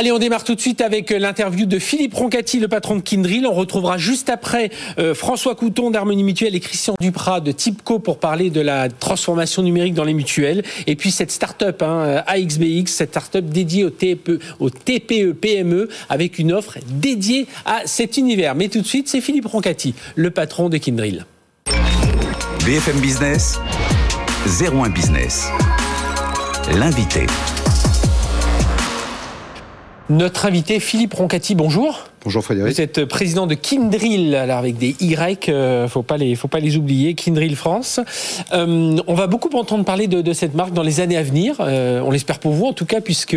Allez, on démarre tout de suite avec l'interview de Philippe Roncati, le patron de Kindrill. On retrouvera juste après euh, François Couton d'Harmonie Mutuelle et Christian Duprat de Tipco pour parler de la transformation numérique dans les mutuelles. Et puis cette start-up, hein, AXBX, cette start-up dédiée au TPE, au TPE PME avec une offre dédiée à cet univers. Mais tout de suite, c'est Philippe Roncati, le patron de Kindrill. BFM Business, 01 Business. L'invité. Notre invité Philippe Roncati, bonjour. Bonjour Frédéric. Vous êtes président de Kindrill, alors avec des Y, euh, faut pas les, faut pas les oublier. Kindrill France. Euh, on va beaucoup entendre parler de, cette marque dans les années à venir. Euh, on l'espère pour vous en tout cas, puisque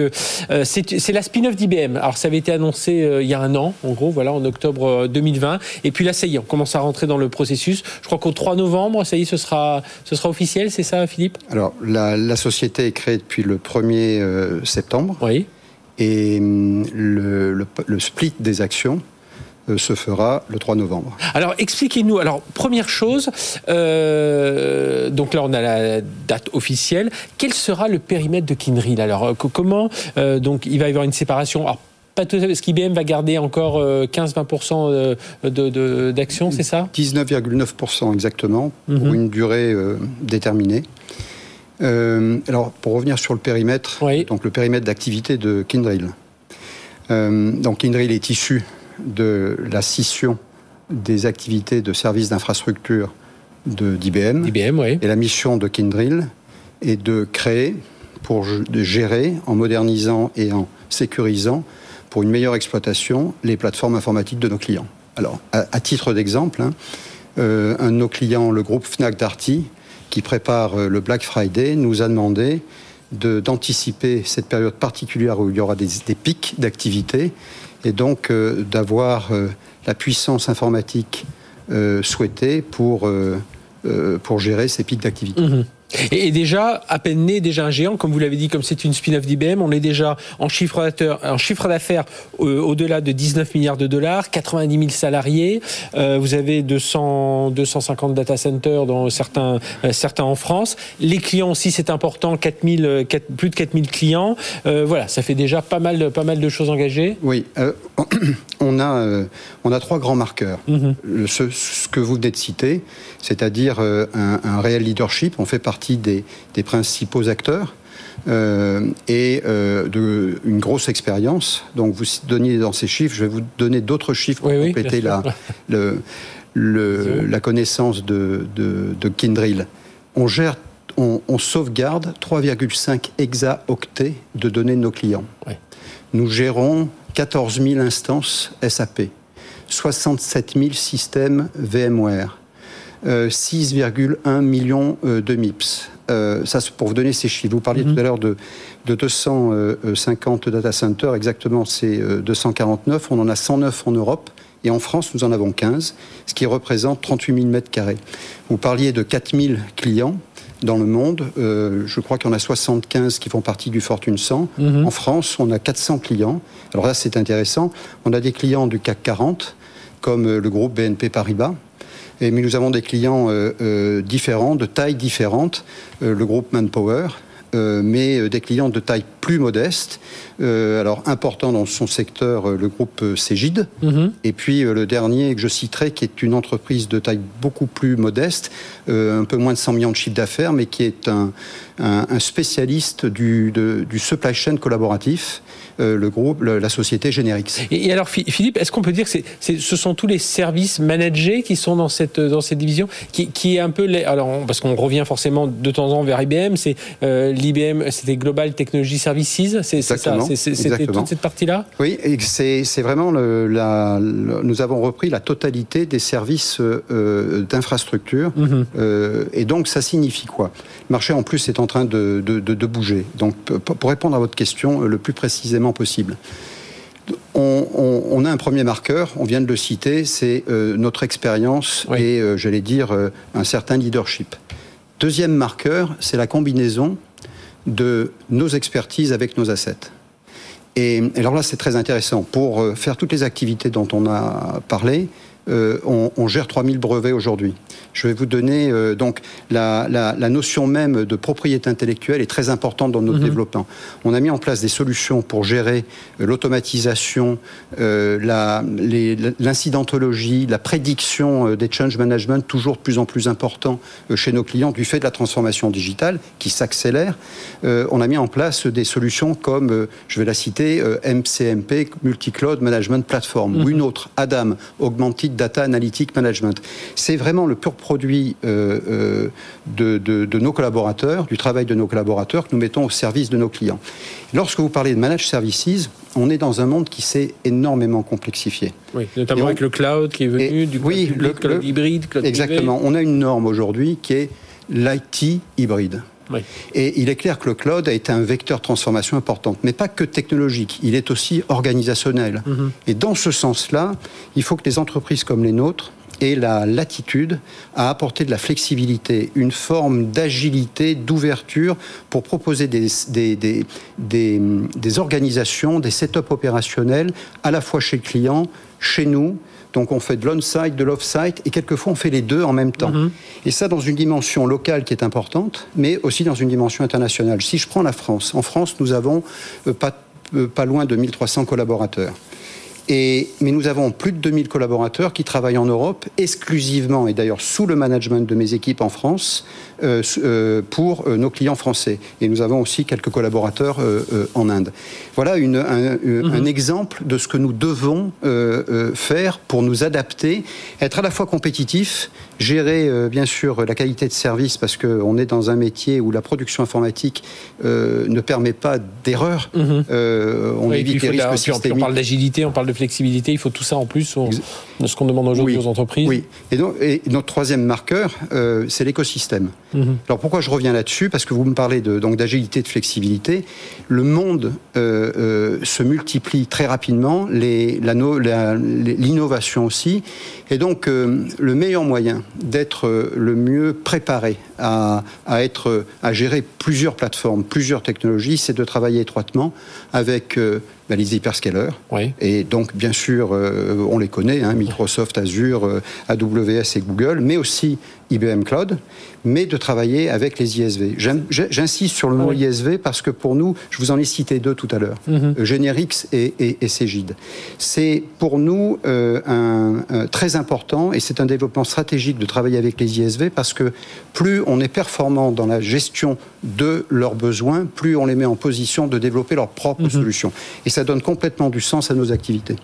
c'est la spin-off d'IBM. Alors ça avait été annoncé il y a un an, en gros, voilà, en octobre 2020. Et puis là, ça y est, on commence à rentrer dans le processus. Je crois qu'au 3 novembre, ça y est, ce sera, ce sera officiel, c'est ça, Philippe? Alors la, la, société est créée depuis le 1er septembre. Oui. Et hum, le, split des actions euh, se fera le 3 novembre. Alors expliquez-nous. Alors première chose, euh, donc là on a la date officielle. Quel sera le périmètre de Kindrill Alors euh, comment donc il va y avoir une séparation alors, pas tout parce qu'IBM va garder encore 15-20% d'actions, c'est ça? 19,9% exactement, pour mhm. une durée déterminée. Euh, alors, pour revenir sur le périmètre, donc le périmètre d'activité de Kindrill. Euh, donc, Kindrill est issu de la scission des activités de services d'infrastructure d'IBM. IBM, oui. Et la mission de Kindrill est de créer, pour de gérer, en modernisant et en sécurisant, pour une meilleure exploitation, les plateformes informatiques de nos clients. Alors, à, titre d'exemple, hein, euh, un de nos clients, le groupe Fnac Darty, qui prépare euh, le Black Friday, nous a demandé d'anticiper cette période particulière où il y aura des, pics d'activité et donc euh, d'avoir euh, la puissance informatique souhaitée pour, gérer ces pics d'activité. Mmh. Et, déjà, à peine né, déjà un géant, comme vous l'avez dit, comme c'est une spin-off d'IBM, on est déjà en chiffre d'affaires euh, au-delà de 19 milliards de dollars, 90 000 salariés, euh, vous avez 200, 250 data centers dans certains, euh, certains en France. Les clients aussi, c'est important, 4 plus de 4000 clients. voilà, ça fait déjà pas mal, pas mal de choses engagées. Oui, on, a, on a trois grands marqueurs. Mm-hmm. ce, que vous venez de citer, c'est-à-dire un, un réel leadership, on fait partie des, principaux acteurs. Euh, et euh, de, une grosse expérience. Donc vous donniez dans ces chiffres, je vais vous donner d'autres chiffres pour compléter la, la connaissance de, de, Kindrill. On gère, on, sauvegarde 3,5 hexaoctets de données de nos clients. Nous gérons 14 000 instances SAP, 67 000 systèmes VMware, 6,1 euh, millions euh, de MIPS. Euh, ça, pour vous donner ces chiffres. Vous parliez mhm. tout à l'heure de, 250 data centers, exactement c'est 249. On en a 109 en Europe. Et en France, nous en avons 15, ce qui représente 38 000 mètres carrés. Vous parliez de 4 000 clients dans le monde. je crois qu'il y en a 75 qui font partie du Fortune 100. Mhm. En France, on a 400 clients. Alors là, c'est intéressant. On a des clients du CAC 40, comme le groupe BNP Paribas, mais nous avons des clients euh, euh, différents, de tailles différentes. Euh, le groupe Manpower, mais des clients de taille plus modeste. Alors important dans son secteur, le groupe Cégide. Mhm. Et puis le dernier que je citerai, qui est une entreprise de taille beaucoup plus modeste, un peu moins de 100 millions de chiffre d'affaires, mais qui est un, spécialiste du, du supply chain collaboratif. Euh, le groupe, la société Generix. Et, alors Philippe, est-ce qu'on peut dire que ce sont tous les services managés qui sont dans cette, dans cette division qui, est un peu... alors, parce qu'on revient forcément de temps en temps vers IBM, c'est euh, l'IBM, c'était Global Technology Services, c'est ça C'était toute cette partie-là? Oui, c'est vraiment... Le, la, nous avons repris la totalité des services euh, d'infrastructure. Mhm. et donc, ça signifie quoi? Le marché, en plus, est en train de, de, de bouger. Donc, pour répondre à votre question le plus précisément, possible. On, a un premier marqueur, on vient de le citer, c'est euh, notre expérience et, euh, j'allais dire, euh, un certain leadership. Deuxième marqueur, c'est la combinaison de nos expertises avec nos assets. Et alors là, c'est très intéressant. Pour faire toutes les activités dont on a parlé, euh, on, gère 3000 brevets aujourd'hui. Je vais vous donner euh, donc la, notion même de propriété intellectuelle est très importante dans notre mhm. développement. On a mis en place des solutions pour gérer euh, l'automatisation, l'incidentologie, la, prédiction des change management toujours de plus en plus important chez nos clients du fait de la transformation digitale qui s'accélère. on a mis en place des solutions comme, je vais la citer, MCMP, Multi-Cloud Management Platform, ou mhm. une autre, ADAM, Augmented Data Analytic Management. C'est vraiment le pur produit euh, euh, de, nos collaborateurs, du travail de nos collaborateurs que nous mettons au service de nos clients. Lorsque vous parlez de managed services, on est dans un monde qui s'est énormément complexifié. Oui, notamment avec le cloud qui est venu, du oui, le, cloud hybride, cloud Exactement. On a une norme aujourd'hui qui est l'IT hybride. Et il est clair que le cloud a été un vecteur de transformation importante, mais pas que technologique, il est aussi organisationnel. Mhm. Et dans ce sens-là, il faut que des entreprises comme les nôtres aient la latitude à apporter de la flexibilité, une forme d'agilité, d'ouverture pour proposer des, des, des organisations, des setups opérationnels à la fois chez le client, chez nous, donc on fait de l'on-site, de l'off-site, et quelquefois on fait les deux en même temps. Mhm. Et ça dans une dimension locale qui est importante, mais aussi dans une dimension internationale. Si je prends la France, en France nous avons euh, pas, euh, pas loin de 1300 collaborateurs. Et, mais nous avons plus de 2000 collaborateurs qui travaillent en Europe exclusivement, et d'ailleurs sous le management de mes équipes en France, euh, euh, pour euh, nos clients français. Et nous avons aussi quelques collaborateurs en Inde. Voilà une, un, mhm. un, exemple de ce que nous devons faire pour nous adapter, être à la fois compétitifs, gérer bien sûr la qualité de service parce qu'on est dans un métier où la production informatique ne permet pas d'erreur. Mhm. on évite les risques systémiques. On parle d'agilité, on parle de flexibilité, il faut tout ça en plus de ce qu'on demande aujourd'hui aux entreprises. Oui, et, donc, et notre troisième marqueur, c'est l'écosystème. Mhm. Alors pourquoi je reviens là-dessus? Parce que vous me parlez de, donc d'agilité, de flexibilité. Le monde euh, euh, se multiplie très rapidement, l'innovation aussi, et donc euh, le meilleur moyen d'être le mieux préparé à, à, être, à gérer plusieurs plateformes, plusieurs technologies, c'est de travailler étroitement avec bah, les hyperscalers. Et donc, bien sûr, on les connaît, hein, Microsoft, Azure, AWS et Google, mais aussi IBM Cloud, mais de travailler avec les ISV. J'insiste sur le mot ISV parce que pour nous, je vous en ai cité deux tout à l'heure, mm Generix et, et, Cégide. C'est pour nous euh, un, très important et c'est un développement stratégique de travailler avec les ISV parce que plus on est performant dans la gestion de leurs besoins, plus on les met en position de développer leurs propres mhm. solutions. Et ça donne complètement du sens à nos activités.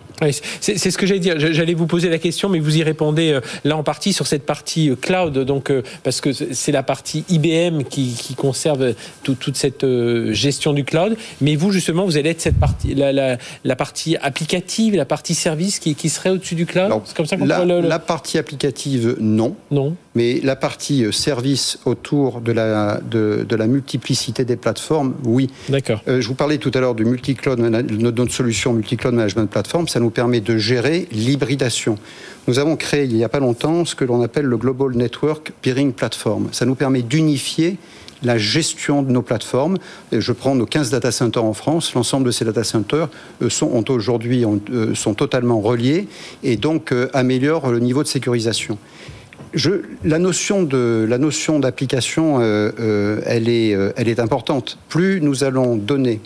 c'est ce que j'allais dire. J'allais vous poser la question, mais vous y répondez euh, là en partie sur cette partie cloud donc euh, parce que c'est la partie IBM qui, conserve toute cette euh, gestion du cloud. Mais vous, justement, vous allez être cette partie, la, partie applicative, la partie service qui, serait au-dessus du cloud? Comme ça la, la partie applicative, non. Non. Mais la partie euh, service autour de la, de, la multiplicité des plateformes, oui. D'accord. je vous parlais tout à l'heure du multi-cloud, notre solution multi-cloud management platform, ça nous permet de gérer l'hybridation. Nous avons créé il n'y a pas longtemps ce que l'on appelle le Global Network Peering Platform. Ça nous permet d'unifier la gestion de nos plateformes. Je prends nos 15 data centers en France. L'ensemble de ces data centers euh, sont aujourd'hui euh, sont totalement reliés et donc euh, améliorent le niveau de sécurisation. La notion de la notion d'application, elle est elle est importante. Plus nous allons donner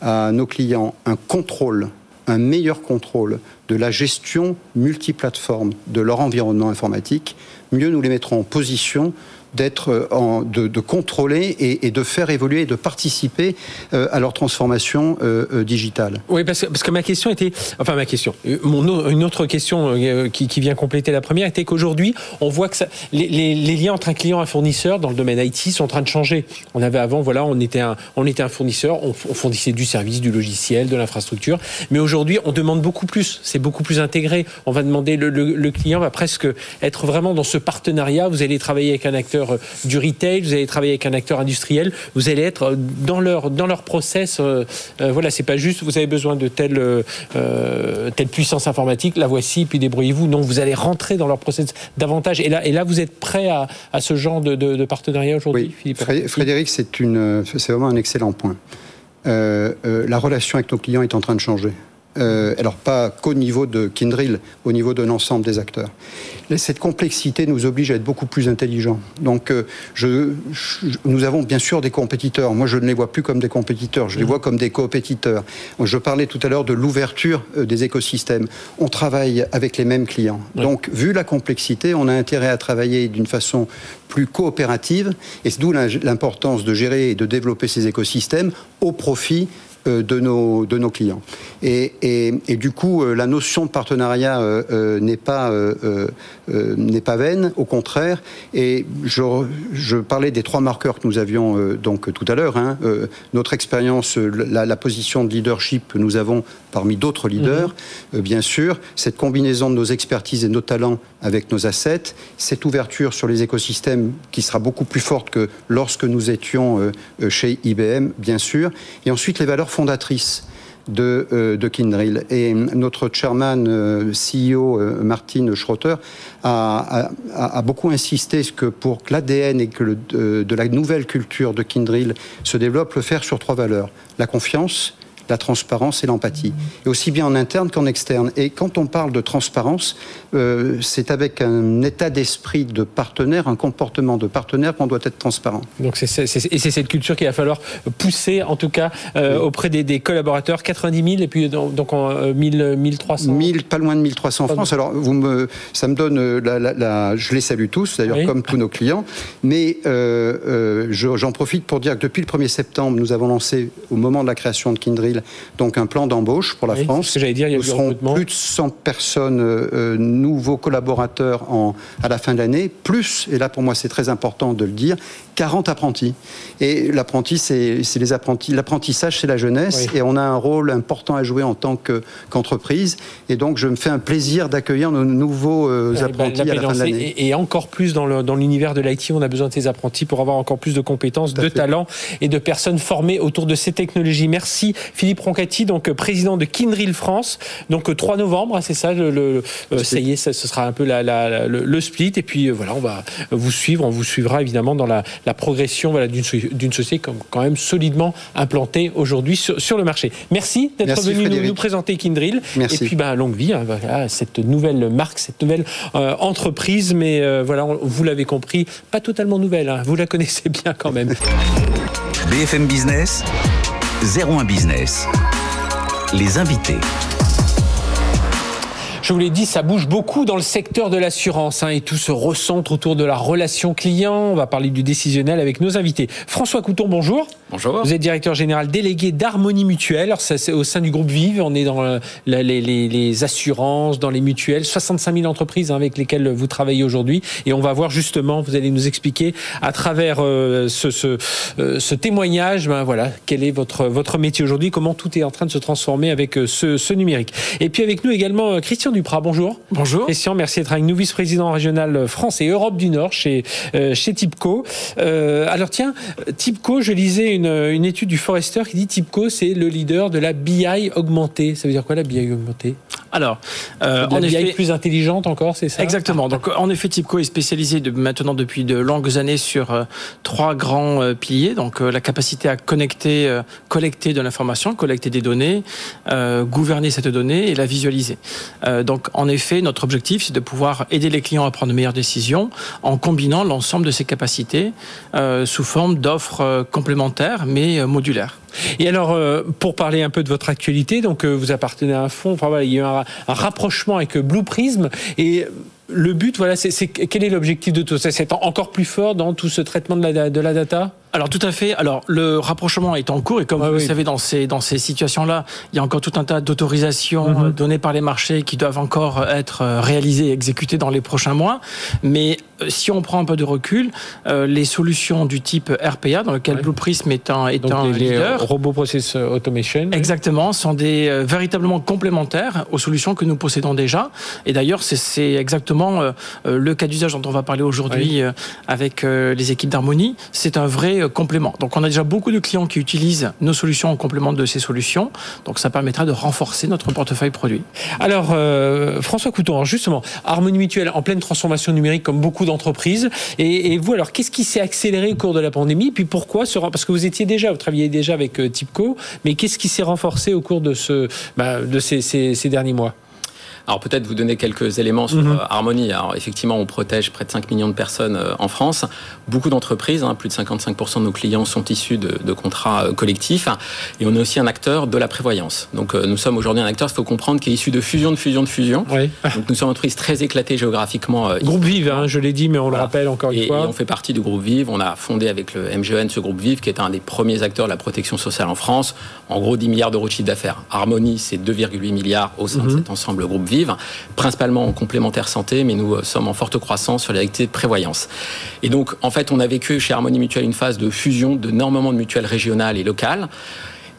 à nos clients un contrôle, un meilleur contrôle de la gestion multiplateforme de leur environnement informatique, mieux nous les mettrons en position d'être euh, de, contrôler et, de faire évoluer et de participer euh, à leur transformation euh, digitale. Oui, parce que, ma question était, enfin ma question, une autre question qui, vient compléter la première était qu'aujourd'hui, on voit que les, liens entre un client et un fournisseur dans le domaine IT sont en train de changer. On avait avant, voilà, on était un, fournisseur, on, fournissait du service, du logiciel, de l'infrastructure, mais aujourd'hui, on demande beaucoup plus. C'est beaucoup plus intégré. On va demander, le client va presque être vraiment dans ce partenariat. Vous allez travailler avec un acteur euh, du retail, vous allez travailler avec un acteur industriel, vous allez être euh, dans leur, dans leur process. Euh, voilà, c'est pas juste vous avez besoin de telle, telle puissance informatique, la voici, puis débrouillez-vous. Non, vous allez rentrer dans leur process davantage. Et là, et là vous êtes prêt à, à ce genre de, de, partenariat aujourd'hui, oui. Philippe Frédéric, c'est vraiment un excellent point. la relation avec nos clients est en train de changer. Euh, alors pas qu'au niveau de Kindrill, au niveau de l'ensemble des acteurs. Cette complexité nous oblige à être beaucoup plus intelligents. Donc, euh, je, nous avons bien sûr des compétiteurs. Moi, je ne les vois plus comme des compétiteurs, je les mmh. vois comme des coopétiteurs. Je parlais tout à l'heure de l'ouverture euh, des écosystèmes. On travaille avec les mêmes clients. Donc, vu la complexité, on a intérêt à travailler d'une façon plus coopérative, et c'est d'où l'importance de gérer et de développer ces écosystèmes au profit de nos, de nos clients. Et, et, du coup, euh, la notion de partenariat euh, n'est pas, n'est pas vaine, au contraire. Et je, je, parlais des trois marqueurs que nous avions donc tout à l'heure. Hein. notre expérience, la, la, position de leadership que nous avons parmi d'autres leaders, mhm. bien sûr, cette combinaison de nos expertises et de nos talents avec nos assets, cette ouverture sur les écosystèmes qui sera beaucoup plus forte que lorsque nous étions chez IBM, bien sûr, et ensuite les valeurs fondatrice de, euh, de Kindrill. Et notre chairman, euh, CEO euh, Martin Schroeter, a, a, beaucoup insisté que pour que l'ADN et que le, de, la nouvelle culture de Kindrill se développe, le faire sur trois valeurs. La confiance, la transparence et l'empathie. Et aussi bien en interne qu'en externe. Et quand on parle de transparence, euh, c'est avec un état d'esprit de partenaire, un comportement de partenaire qu'on doit être transparent. Donc c'est, et c'est cette culture qu'il va falloir pousser, en tout cas, euh, auprès des, collaborateurs. 90 000 et puis donc en 1000, 1300 1000, Pas loin de 1300 francs. Alors vous me, ça me donne, euh, la, je les salue tous, d'ailleurs comme tous nos clients. Mais j'en profite pour dire que depuis le 1er septembre, nous avons lancé, au moment de la création de Kindrill, donc un plan d'embauche pour la France. j'allais dire, il y a Nous serons plus de 100 personnes, euh, nouveaux collaborateurs en, à la fin de l'année, plus, et là pour moi c'est très important de le dire, 40 apprentis. Et l'apprenti, c'est les apprentis. L'apprentissage, c'est la jeunesse, et on a un rôle important à jouer en tant qu'entreprise. et donc, je me fais un plaisir d'accueillir nos nouveaux euh, bah, apprentis à la fin de l'année. Et, encore plus dans l'univers de l'IT, on a besoin de ces apprentis pour avoir encore plus de compétences, de talents et de personnes formées autour de ces technologies. Merci Philippe Roncati, donc président de Kindrill France. Donc 3 novembre, hein, c'est ça, le, euh, ça y est, ce sera un peu la, le, split. Et puis euh, voilà, on va vous suivre, on vous suivra évidemment dans la, la progression voilà, d'une société comme, quand même solidement implantée aujourd'hui sur, le marché. Merci d'être venu nous, présenter Kindrill. Merci. Et puis ben, longue vie, hein, voilà, cette nouvelle marque, cette nouvelle euh, entreprise, mais euh, voilà, vous l'avez compris, pas totalement nouvelle, hein, vous la connaissez bien quand même. BFM Business, 01 Business, les invités. Je vous l'ai dit, ça bouge beaucoup dans le secteur de l'assurance hein, et tout se recentre autour de la relation client. On va parler du décisionnel avec nos invités. François Couton, bonjour. Bonjour. Vous êtes directeur général délégué d'Harmonie Mutuelle. Alors, c'est au sein du groupe Vive. On est dans euh, les, assurances, dans les mutuelles. 65 000 entreprises hein, avec lesquelles vous travaillez aujourd'hui. Et on va voir justement, vous allez nous expliquer à travers euh, ce, euh, ce, témoignage, ben, voilà, quel est votre, votre métier aujourd'hui, comment tout est en train de se transformer avec ce, ce numérique. Et puis avec nous également Christian Duprat. Bonjour. Bonjour. Christian, merci d'être avec nous, vice-président régional France et Europe du Nord chez, chez Tipco. alors tiens, Tipco, je lisais une une, étude du Forrester qui dit Tipco, c'est le leader de la BI augmentée. Ça veut dire quoi la BI augmentée? Alors, euh, en effet, plus intelligente encore, c'est ça? Exactement. Donc, en effet, Tipco est spécialisé de, maintenant depuis de longues années sur euh, trois grands euh, piliers. Donc, la capacité à connecter, collecter de l'information, collecter des données, gouverner cette donnée et la visualiser. donc, en effet, notre objectif, c'est de pouvoir aider les clients à prendre de meilleures décisions en combinant l'ensemble de ces capacités sous forme d'offres complémentaires mais modulaires. Et alors, euh, pour parler un peu de votre actualité, donc euh, vous appartenez à un fonds, enfin voilà, il y a eu un, rapprochement avec Blue Prism. Et le but, voilà, c'est quel est l'objectif de tout ça? C'est encore plus fort dans tout ce traitement de la data? Alors tout à fait. Alors le rapprochement est en cours et comme vous le savez dans ces dans ces situations-là, il y a encore tout un tas d'autorisations mhm. euh, données par les marchés qui doivent encore être euh, réalisées et exécutées dans les prochains mois. Mais euh, si on prend un peu de recul, les solutions du type RPA dans lequel Blue Prism est un est un les leader, robot process automation, exactement, sont des véritablement complémentaires aux solutions que nous possédons déjà. Et d'ailleurs c'est exactement le cas d'usage dont on va parler aujourd'hui avec les équipes d'Harmonie. C'est un vrai effet complément. Donc on a déjà beaucoup de clients qui utilisent nos solutions en complément de ces solutions. Donc ça permettra de renforcer notre portefeuille produit. Alors François Couton, justement, Harmonie Mutuelle en pleine transformation numérique comme beaucoup d'entreprises. Et, vous alors, qu'est-ce qui s'est accéléré au cours de la pandémie? Puis pourquoi Parce que vous étiez déjà, vous travailliez déjà avec Tipco, mais qu'est-ce qui s'est renforcé au cours de, bah, de ces derniers mois? Alors peut-être vous donner quelques éléments sur euh, Harmonie. Alors effectivement, on protège près de 5 millions de personnes euh, en France. Beaucoup d'entreprises, hein, plus de 55% de nos clients sont issus de, contrats euh, collectifs. Et on est aussi un acteur de la prévoyance. Donc nous sommes aujourd'hui un acteur, il faut comprendre, qui est issu de fusion, de fusion, de fusion. Donc nous sommes une entreprise très éclatée géographiquement. groupe Vive, hein, je l'ai dit, mais on le rappelle encore une fois. Et on fait partie du groupe Vive. On a fondé avec le MGN ce groupe Vive, qui est un des premiers acteurs de la protection sociale en France. En gros, 10 milliards d'euros de chiffre d'affaires. Harmonie, c'est 2,8 milliards au sein de mhm. cet ensemble groupe Vive principalement en complémentaire santé, mais nous euh, sommes en forte croissance sur les activités de prévoyance. Et donc, en fait, on a vécu chez Harmonie Mutuelle une phase de fusion d'énormément de mutuelles régionales et locales.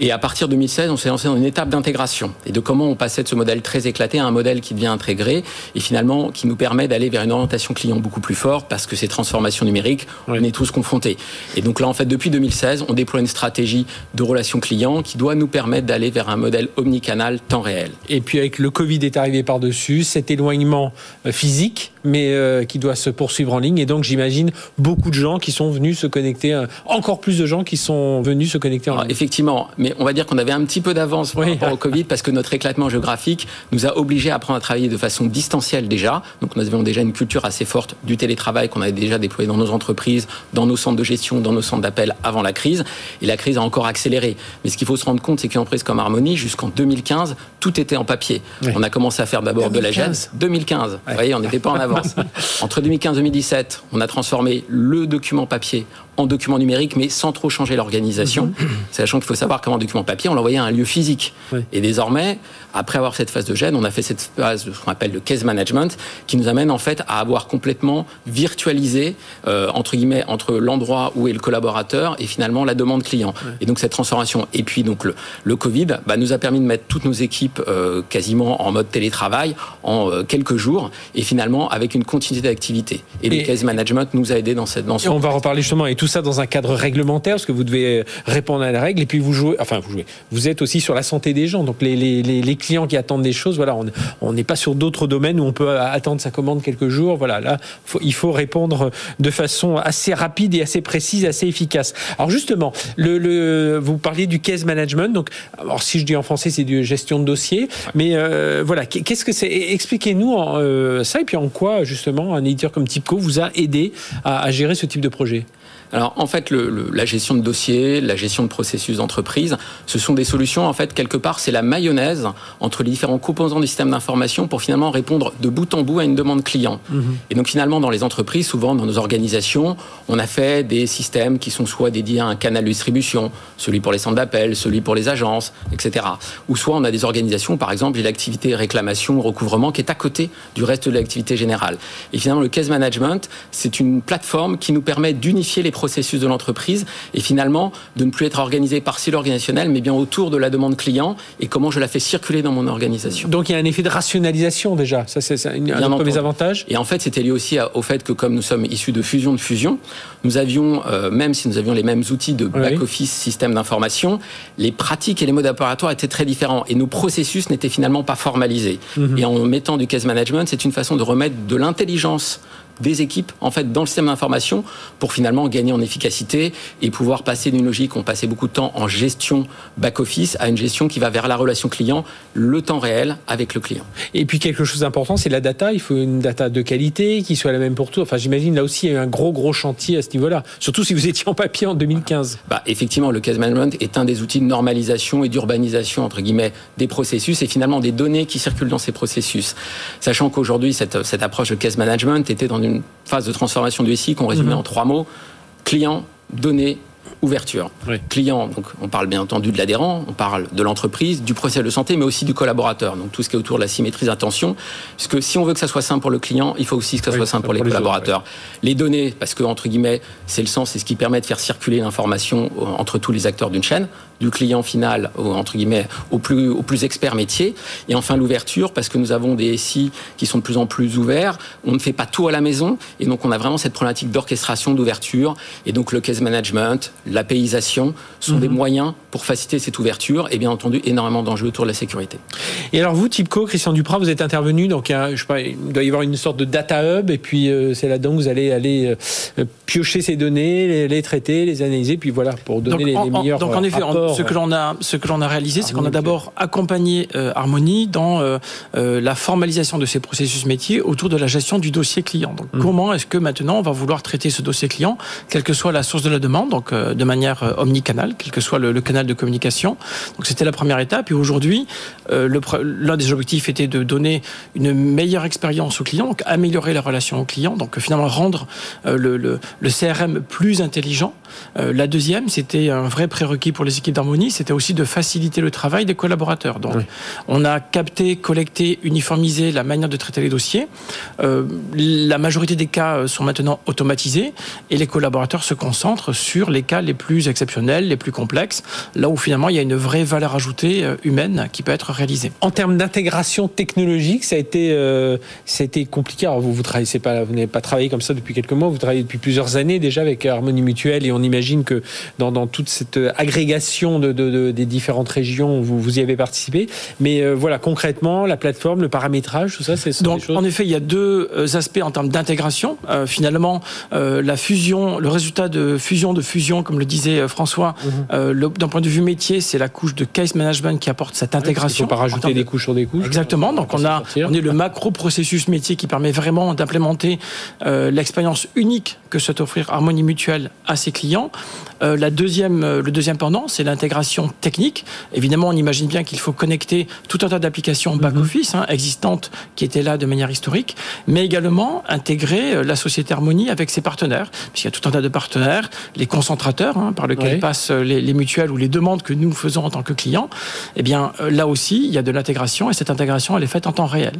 Et à partir de 2016, on s'est lancé dans une étape d'intégration et de comment on passait de ce modèle très éclaté à un modèle qui devient intégré et finalement qui nous permet d'aller vers une orientation client beaucoup plus forte parce que ces transformations numériques, on est tous confrontés. Et donc là, en fait, depuis 2016, on déploie une stratégie de relation client qui doit nous permettre d'aller vers un modèle omnicanal temps réel. Et puis avec le Covid est arrivé par-dessus, cet éloignement euh, physique, mais euh, qui doit se poursuivre en ligne. Et donc j'imagine beaucoup de gens qui sont venus se connecter, euh, encore plus de gens qui sont venus se connecter en ligne. Effectivement, mais on va dire qu'on avait un petit peu d'avance par rapport au Covid parce que notre éclatement géographique nous a obligés à apprendre à travailler de façon distancielle déjà. Donc nous avions déjà une culture assez forte du télétravail qu'on avait déjà déployé dans nos entreprises, dans nos centres de gestion, dans nos centres d'appel avant la crise. Et la crise a encore accéléré. Mais ce qu'il faut se rendre compte, c'est qu'une entreprise comme Harmonie, jusqu'en 2015, tout était en papier. On a commencé à faire d'abord de la gêne. 2015. Vous voyez, on n'était pas en avance. Entre 2015 et 2017, on a transformé le document papier en document numérique, mais sans trop changer l'organisation. Mhm. Sachant qu'il faut savoir qu'en document papier, on l'envoyait à un lieu physique. Et désormais, après avoir cette phase de gêne, on a fait cette phase de ce qu'on appelle le case management, qui nous amène en fait à avoir complètement virtualisé, euh, entre guillemets, entre l'endroit où est le collaborateur et finalement la demande client. Et donc cette transformation. Et puis donc le, le Covid bah, nous a permis de mettre toutes nos équipes euh, quasiment en mode télétravail en euh, quelques jours et finalement avec une continuité d'activité. Et, le case management nous a aidé dans cette dans On va reparler justement et tout ça dans un cadre réglementaire parce que vous devez répondre à la règle et puis vous jouez, enfin vous jouez, vous êtes aussi sur la santé des gens. Donc les, les, les clients qui attendent des choses, voilà, on n'est pas sur d'autres domaines où on peut attendre sa commande quelques jours. Voilà, là, il faut répondre de façon assez rapide et assez précise, assez efficace. Alors justement, le, vous parliez du case management. Donc, alors si je dis en français, c'est du gestion de dossier. Mais euh, voilà, qu'est-ce que c'est? Expliquez-nous euh, ça et puis en quoi justement un éditeur comme Tipco vous a aidé à gérer ce type de projet? Alors en fait, le, la gestion de dossiers, la gestion de processus d'entreprise, ce sont des solutions, en fait, quelque part, c'est la mayonnaise entre les différents composants du système d'information pour finalement répondre de bout en bout à une demande client. Mhm. Et donc finalement, dans les entreprises, souvent dans nos organisations, on a fait des systèmes qui sont soit dédiés à un canal de distribution, celui pour les centres d'appel, celui pour les agences, etc. Ou soit on a des organisations, par exemple, j'ai l'activité réclamation, recouvrement, qui est à côté du reste de l'activité générale. Et finalement, le case management, c'est une plateforme qui nous permet d'unifier les processus de l'entreprise et finalement de ne plus être organisé par silo organisationnel, mais bien autour de la demande client et comment je la fais circuler dans mon organisation. Donc il y a un effet de rationalisation déjà, ça c'est un, un des avantages. Et en fait, c'était lié aussi au fait que comme nous sommes issus de fusion de fusion, nous avions, euh, même si nous avions les mêmes outils de back-office, système d'information, les pratiques et les modes opératoires étaient très différents et nos processus n'étaient finalement pas formalisés. Mhm. Et en mettant du case management, c'est une façon de remettre de l'intelligence des équipes en fait dans le système d'information pour finalement gagner en efficacité et pouvoir passer d'une logique on passait beaucoup de temps en gestion back office à une gestion qui va vers la relation client le temps réel avec le client. Et puis quelque chose d'important c'est la data, il faut une data de qualité qui soit la même pour tout. Enfin j'imagine là aussi il y a eu un gros gros chantier à ce niveau-là, surtout si vous étiez en papier en 2015. Bah effectivement le case management est un des outils de normalisation et d'urbanisation entre guillemets des processus et finalement des données qui circulent dans ces processus. Sachant qu'aujourd'hui cette, cette approche de case management était dans une phase de transformation du SI qu'on résumait mhm. en trois mots client, données, ouverture. Client, donc on parle bien entendu de l'adhérent, on parle de l'entreprise, du procès de santé, mais aussi du collaborateur. Donc tout ce qui est autour de la symétrie d'attention. Puisque si on veut que ça soit simple pour le client, il faut aussi que ça soit simple pour, les, collaborateurs. les, données, parce que entre guillemets, c'est le sens, c'est ce qui permet de faire circuler l'information entre tous les acteurs d'une chaîne du client final, entre guillemets, au plus, au plus expert métier. Et enfin, l'ouverture, parce que nous avons des SI qui sont de plus en plus ouverts. On ne fait pas tout à la maison. Et donc, on a vraiment cette problématique d'orchestration, d'ouverture. Et donc, le case management, l'apéisation sont des mhm. moyens pour faciliter cette ouverture. Et bien entendu, énormément d'enjeux autour de la sécurité. Et alors, vous, Tipco, Christian Duprat, vous êtes intervenu. Donc, je sais pas, il doit y avoir une sorte de data hub. Et puis, euh, c'est là-dedans que vous allez aller euh, piocher ces données, les, traiter, les analyser. Puis voilà, pour donner les, meilleurs. Donc, en effet, ce que l'on a, ce que l'on a réalisé, c'est qu'on a d'abord accompagné euh, Harmonie dans la formalisation de ces processus métiers autour de la gestion du dossier client. Donc, mmh. comment est-ce que maintenant on va vouloir traiter ce dossier client, quelle que soit la source de la demande, donc de manière omnicanale, quel que soit le, canal de communication. Donc, c'était la première étape. Et aujourd'hui, l'un des objectifs était de donner une meilleure expérience au client, donc améliorer la relation au client, donc finalement rendre le, le, le CRM plus intelligent euh, la deuxième, c'était un vrai prérequis pour les équipes d'harmonie, c'était aussi de faciliter le travail des collaborateurs. Donc, on a capté, collecté, uniformisé la manière de traiter les dossiers. Euh, la majorité des cas euh, sont maintenant automatisés et les collaborateurs se concentrent sur les cas les plus exceptionnels, les plus complexes, là où finalement il y a une vraie valeur ajoutée humaine qui peut être réalisée. En termes d'intégration technologique, ça a été, ça a été compliqué. Alors vous, vous travaillez pas, vous n'avez pas travaillé comme ça depuis quelques mois, vous travaillez depuis plusieurs années déjà avec Harmonie Mutuelle et on imagine que dans, toute cette agrégation de, des différentes régions, vous, vous y avez participé. Mais euh, voilà, concrètement, la plateforme, le paramétrage, tout ça, c'est Donc, en effet, il y a deux euh, aspects en termes d'intégration. Euh, finalement, la fusion, le résultat de fusion de fusion, comme le disait François, mhm. d'un point de vue métier, c'est la couche de case management qui apporte cette intégration. Il faut pas rajouter des couches sur des couches. Exactement. Donc, on a, on est le macro processus métier qui permet vraiment d'implémenter l'expérience unique que souhaite offrir Harmonie Mutuelle à ses clients euh, la deuxième, euh, le deuxième pendant, c'est l'intégration technique. Évidemment, on imagine bien qu'il faut connecter tout un tas d'applications back-office hein, existantes qui étaient là de manière historique, mais également intégrer euh, la société Harmonie avec ses partenaires, puisqu'il y a tout un tas de partenaires, les hein, par lesquels passent les, les, mutuelles ou les demandes que nous faisons en tant que clients. Eh bien, là aussi, il y a de l'intégration et cette intégration, elle est faite en temps réel.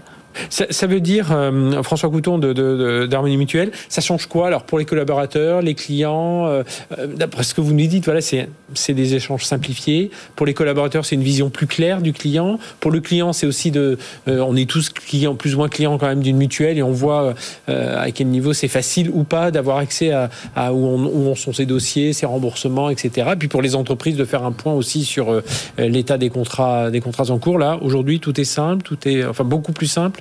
Ça, veut dire, euh, François Couton d'Harmonie Mutuelle, ça change quoi alors pour les collaborateurs, les clients euh, euh, D'après ce que vous nous dites, voilà, c'est des échanges simplifiés. Pour les collaborateurs, c'est une vision plus claire du client. Pour le client, c'est aussi de, on est tous clients, plus ou moins clients quand même d'une mutuelle et on voit à quel niveau c'est facile ou pas d'avoir accès à, où, on, sont ses dossiers, ses remboursements, etc. Puis pour les entreprises, de faire un point aussi sur l'état des contrats, des contrats en cours. Là, aujourd'hui, tout est simple, tout est enfin beaucoup plus simple.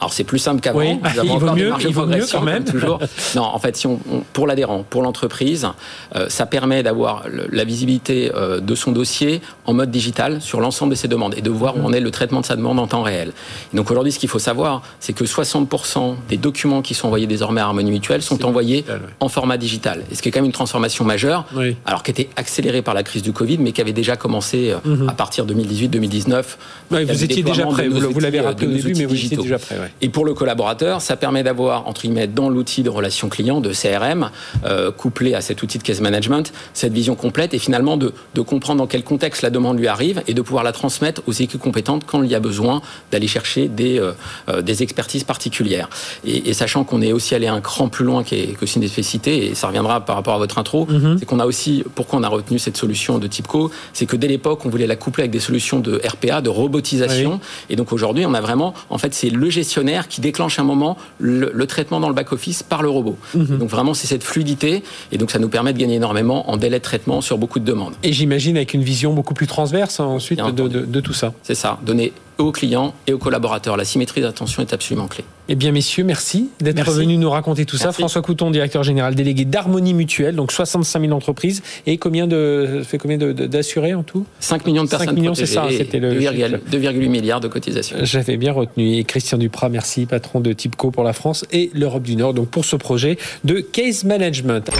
Alors c'est plus simple qu'avant. Oui, il vaut mieux, il vaut mieux quand même. Toujours. non, en fait, si on, pour l'adhérent, pour l'entreprise, euh, ça permet d'avoir la visibilité euh, de son dossier en mode digital sur l'ensemble de ses demandes et de voir où en est le traitement de sa demande en temps réel. Et donc aujourd'hui, ce qu'il faut savoir, c'est que 60% des documents qui sont envoyés désormais à Harmonie Mutuelle sont envoyés en format digital. Et ce qui est quand même une transformation majeure, alors qui était accélérée par la crise du Covid, mais qui avait déjà commencé euh, mhm. à partir de 2018-2019. vous étiez déjà prêt. Vous l'avez rappelé au début, mais vous étiez déjà prêt. Et pour le collaborateur, ça permet d'avoir, entre guillemets, dans l'outil de relation client, de CRM, euh, couplé à cet outil de case management, cette vision complète et finalement de, de, comprendre dans quel contexte la demande lui arrive et de pouvoir la transmettre aux équipes compétentes quand il y a besoin d'aller chercher des, euh, euh, des expertises particulières. Et, et sachant qu'on est aussi allé un cran plus loin que une et ça reviendra par rapport à votre intro, mhm. c'est qu'on a aussi, pourquoi on a retenu cette solution de type co, c'est que dès l'époque, on voulait la coupler avec des solutions de RPA, de robotisation. Et donc aujourd'hui, on a vraiment, en fait, c'est le gestionnaire qui déclenche un moment le, traitement dans le back-office par le robot. Mhm. Donc vraiment, c'est cette fluidité et donc ça nous permet de gagner énormément en délai de traitement sur beaucoup de demandes. Et j'imagine avec une vision beaucoup plus transverse hein, ensuite de, de, tout ça. C'est ça, donner aux clients et aux collaborateurs. La symétrie d'attention est absolument clé. Eh bien, messieurs, merci d'être venus nous raconter tout ça. François Couton, directeur général délégué d'Harmonie Mutuelle, donc 65 000 entreprises. Et combien de, fait combien d'assurés en tout? 5 millions de personnes 5 millions, c'est ça, c'était le 2,8 milliards de cotisations. J'avais bien retenu. Et Christian Duprat, merci, patron de Tipco pour la France et l'Europe du Nord, donc pour ce projet de case management.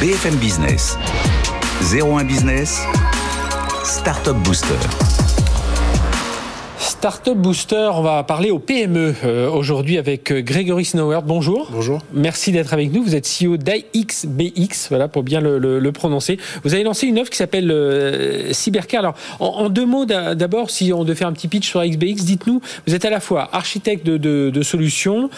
BFM Business, 01 Business, Startup Booster. Startup Booster, on va parler au PME euh, aujourd'hui avec euh, Grégory Snowert. Bonjour. Bonjour. Merci d'être avec nous. Vous êtes CEO d'IXBX, voilà pour bien le, prononcer. Vous avez lancé une offre qui s'appelle euh, Cybercare. Alors, en, deux mots, d'abord, si on devait faire un petit pitch sur XBX, dites-nous, vous êtes à la fois architecte de, solutions,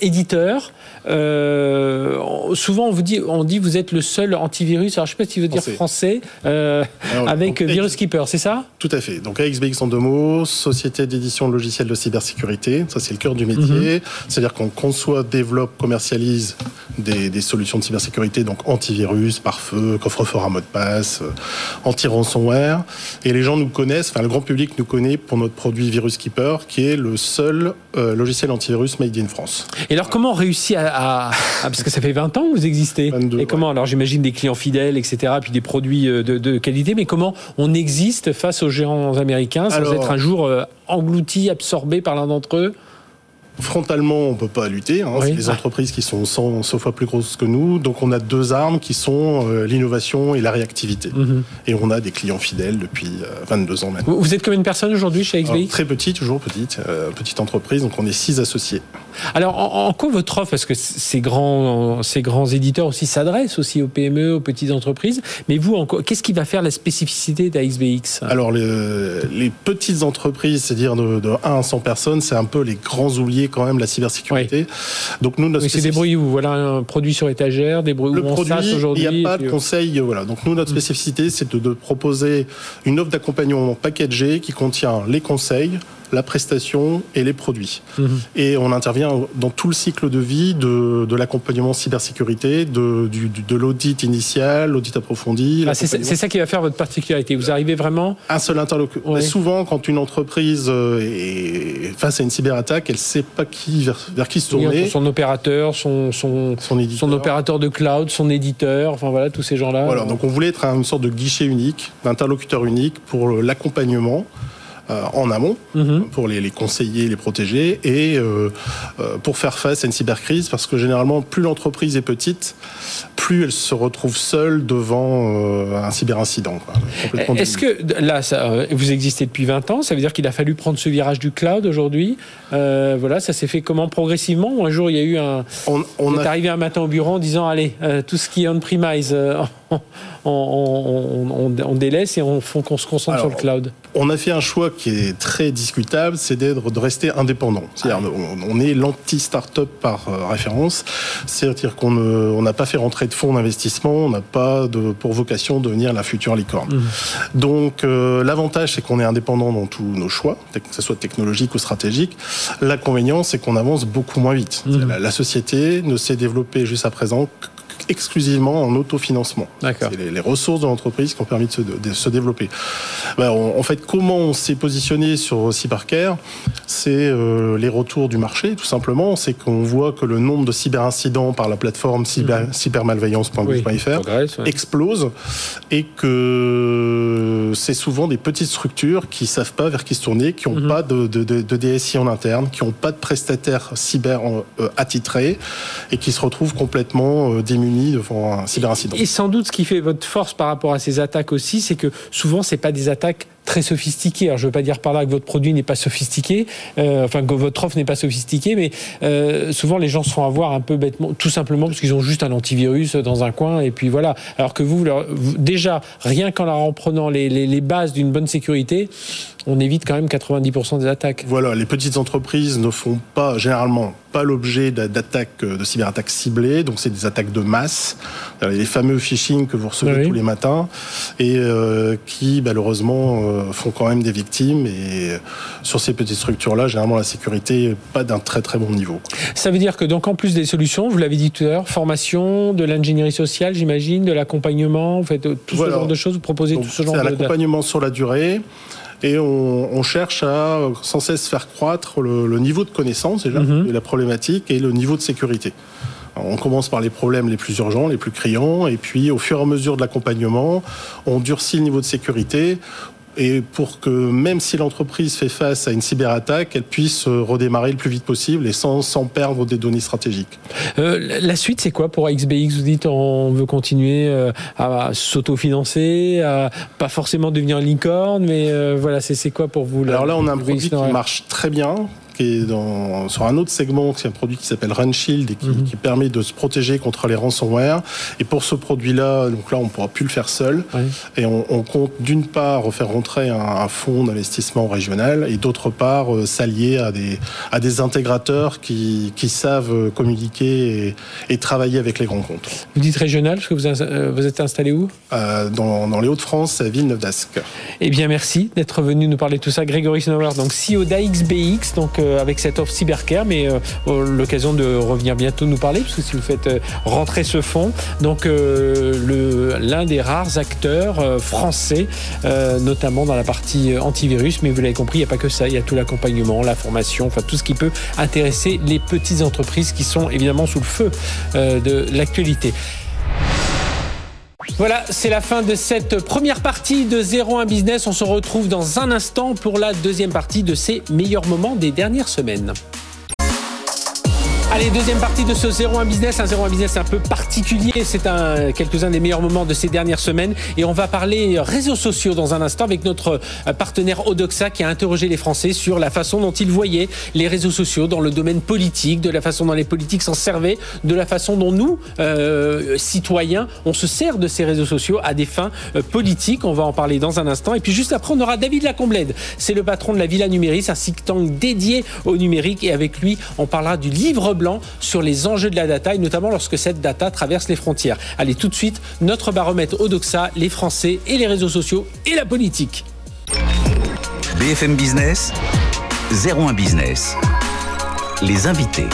éditeur. souvent, on vous dit, on dit, vous êtes le seul antivirus. Alors, je ne sais pas si vous dire français, avec Virus Keeper, c'est ça? Tout à fait. Donc, XBX en deux mots société d'édition de logiciels de cybersécurité. Ça, c'est le cœur du métier. Mhm. C'est-à-dire qu'on conçoit, développe, commercialise des, solutions de cybersécurité, donc antivirus, pare-feu, coffre-fort à mot de passe, euh, anti-ransomware. Et les gens nous connaissent, enfin le grand public nous connaît pour notre produit Virus Keeper, qui est le seul euh, logiciel antivirus made in France. Et alors comment on réussit à, parce que ça fait 20 ans que vous existez. et comment alors j'imagine des clients fidèles, etc. Puis des produits euh, de, qualité, mais comment on existe face aux géants américains sans être un jour englouti, absorbé par l'un d'entre eux Frontalement, on ne peut pas lutter. Hein. C'est des entreprises qui sont 100, fois plus grosses que nous. Donc on a deux armes qui sont euh, l'innovation et la réactivité. Mhm. Et on a des clients fidèles depuis 22 euh, ans maintenant. Vous êtes combien de personnes aujourd'hui chez XBX Très petit, toujours petite. Euh, petite entreprise, donc on est six associés. Alors en, quoi votre offre, parce que ces grands, ces grands éditeurs aussi s'adressent aussi aux PME, aux petites entreprises, mais vous, qu'est-ce qui va faire la spécificité d'XBX Alors les, petites entreprises, c'est-à-dire de, de 1 à 100 personnes, c'est un peu les grands oubliés quand même la cybersécurité. Donc nous, notre oui, c'est des où voilà un produit sur étagère, le où produit, aujourd'hui. Il n'y a pas de euh, conseil. Voilà. Donc nous, notre mm. spécificité, c'est de, de, proposer une offre d'accompagnement packagée qui contient les conseils, la prestation et les produits. Mhm. Et on intervient dans tout le cycle de vie de, de l'accompagnement cybersécurité, de, de l'audit initial, l'audit approfondi. Ah, c'est ça qui va faire votre particularité. Vous arrivez vraiment un seul interlocuteur. Souvent, quand une entreprise euh, est face à une cyberattaque, elle ne sait pas qui vers, qui se tourner. son opérateur, son, son, son, son, opérateur de cloud, son éditeur, enfin voilà, tous ces gens-là. Voilà, donc on voulait être une sorte de guichet unique, d'interlocuteur unique pour l'accompagnement. Euh, en amont pour les, conseiller, les protéger et euh, euh, pour faire face à une cybercrise parce que généralement plus l'entreprise est petite, plus elle se retrouve seule devant un cyberincident. Est-ce que là, ça, vous existez depuis 20 ans, ça veut dire qu'il a fallu prendre ce virage du cloud aujourd'hui Voilà, ça s'est fait comment progressivement Un jour, il y a eu un. On, est arrivé un matin au bureau en disant allez, tout ce qui est on-premise, on, on, délaisse et on, qu'on se concentre sur le cloud On a fait un choix qui est très discutable, c'est d'être, de rester indépendant. C'est-à-dire, on, est l'anti-startup par euh, référence. C'est-à-dire qu'on n'a pas fait rentrer de fonds d'investissement, on n'a pas de, pour vocation de devenir la future licorne. Mmh. Donc, euh, l'avantage, c'est qu'on est indépendant dans tous nos choix, que ce soit technologique ou stratégique. L'inconvénient, c'est qu'on avance beaucoup moins vite. Mmh. La, la société ne s'est développée jusqu'à présent exclusivement en autofinancement. C'est les, ressources de l'entreprise qui ont permis de se, développer. Ben, en fait, comment on s'est positionné sur Cybercare C'est euh, les retours du marché, tout simplement. C'est qu'on voit que le nombre de cyberincidents par la plateforme cyber, mhm. cybermalveillance.gouv.fr explose et que c'est souvent des petites structures qui savent pas vers qui se tourner, qui n'ont mhm. pas de, DSI en interne, qui n'ont pas de prestataires cyber euh, attitrés et qui se retrouvent complètement euh, démunis devant un cyberincident. Et sans doute ce qui fait votre force par rapport à ces attaques aussi, c'est que souvent c'est pas des attaques très sophistiqué. Alors, je ne veux pas dire par là que votre produit n'est pas sophistiqué, euh, enfin que votre offre n'est pas sophistiquée, mais euh, souvent les gens se font avoir un peu bêtement, tout simplement parce qu'ils ont juste un antivirus dans un coin et puis voilà. Alors que vous, déjà, rien qu'en leur en prenant les, les bases d'une bonne sécurité, on évite quand même 90% des attaques. Voilà, les petites entreprises ne font pas généralement pas l'objet d'attaques de cyberattaques ciblées, donc c'est des attaques de masse, les fameux phishing que vous recevez tous les matins et euh, qui malheureusement euh, font quand même des victimes. Et sur ces petites structures-là, généralement, la sécurité n'est pas d'un très très bon niveau. Ça veut dire que donc en plus des solutions, vous l'avez dit tout à l'heure, formation, de l'ingénierie sociale, j'imagine, de l'accompagnement, vous faites tout ce genre de choses, vous proposez tout ce genre de... C'est l'accompagnement sur la durée. Et on, cherche à sans cesse faire croître le, niveau de connaissance déjà mhm. de la problématique et le niveau de sécurité. On commence par les problèmes les plus urgents, les plus criants, et puis au fur et à mesure de l'accompagnement, on durcit le niveau de sécurité et pour que même si l'entreprise fait face à une cyberattaque, elle puisse redémarrer le plus vite possible et sans, sans perdre des données stratégiques. la suite, c'est quoi pour XBX Vous dites on veut continuer à s'autofinancer, à pas forcément devenir licorne, mais voilà, c'est quoi pour vous Alors là, on a un produit qui marche très bien, qui est dans, sur un autre segment, c'est un produit qui s'appelle Runshield et qui, mhm. qui, permet de se protéger contre les ransomware. Et pour ce produit-là, donc là, on ne pourra plus le faire seul. Et on, on compte d'une part faire rentrer un, un fonds d'investissement régional et d'autre part euh, s'allier à des, à des intégrateurs qui, qui savent communiquer et, et, travailler avec les grands comptes. Vous dites régional, parce que vous, euh, vous êtes installé où? Euh, dans, dans, les Hauts-de-France, à Villeneuve-d'Ascq. Eh bien, merci d'être venu nous parler de tout ça. Grégory Snowers, donc CEO d'AXBX, donc euh, avec cette offre cybercare, mais euh, l'occasion de revenir bientôt nous parler, parce que si vous faites euh, rentrer ce fonds, donc l'un des rares acteurs français, notamment dans la partie antivirus, mais vous l'avez compris, il n'y a pas que ça, il y a tout l'accompagnement, la formation, enfin tout ce qui peut intéresser les petites entreprises qui sont évidemment sous le feu de l'actualité. Voilà, c'est la fin de cette première partie de 01 Business. On se retrouve dans un instant pour la deuxième partie de ces meilleurs moments des dernières semaines. Allez, deuxième partie de ce 01 Business. Un 01 Business un peu particulier. C'est un, quelques-uns des meilleurs moments de ces dernières semaines. Et on va parler réseaux sociaux dans un instant avec notre euh, partenaire Odoxa qui a interrogé les Français sur la façon dont ils voyaient les réseaux sociaux dans le domaine politique, de la façon dont les politiques s'en servaient, de la façon dont nous, euh, citoyens, on se sert de ces réseaux sociaux à des fins euh, politiques. On va en parler dans un instant. Et puis juste après, on aura David Lacomblède. C'est le patron de la Villa Numéris, un think tank dédié au numérique. Et avec lui, on parlera du livre blanc sur les enjeux de la data et notamment lorsque cette data traverse les frontières. Allez, tout de suite, notre baromètre Odoxa, les Français et les réseaux sociaux et la politique. BFM Business, 01 Business. Les invités.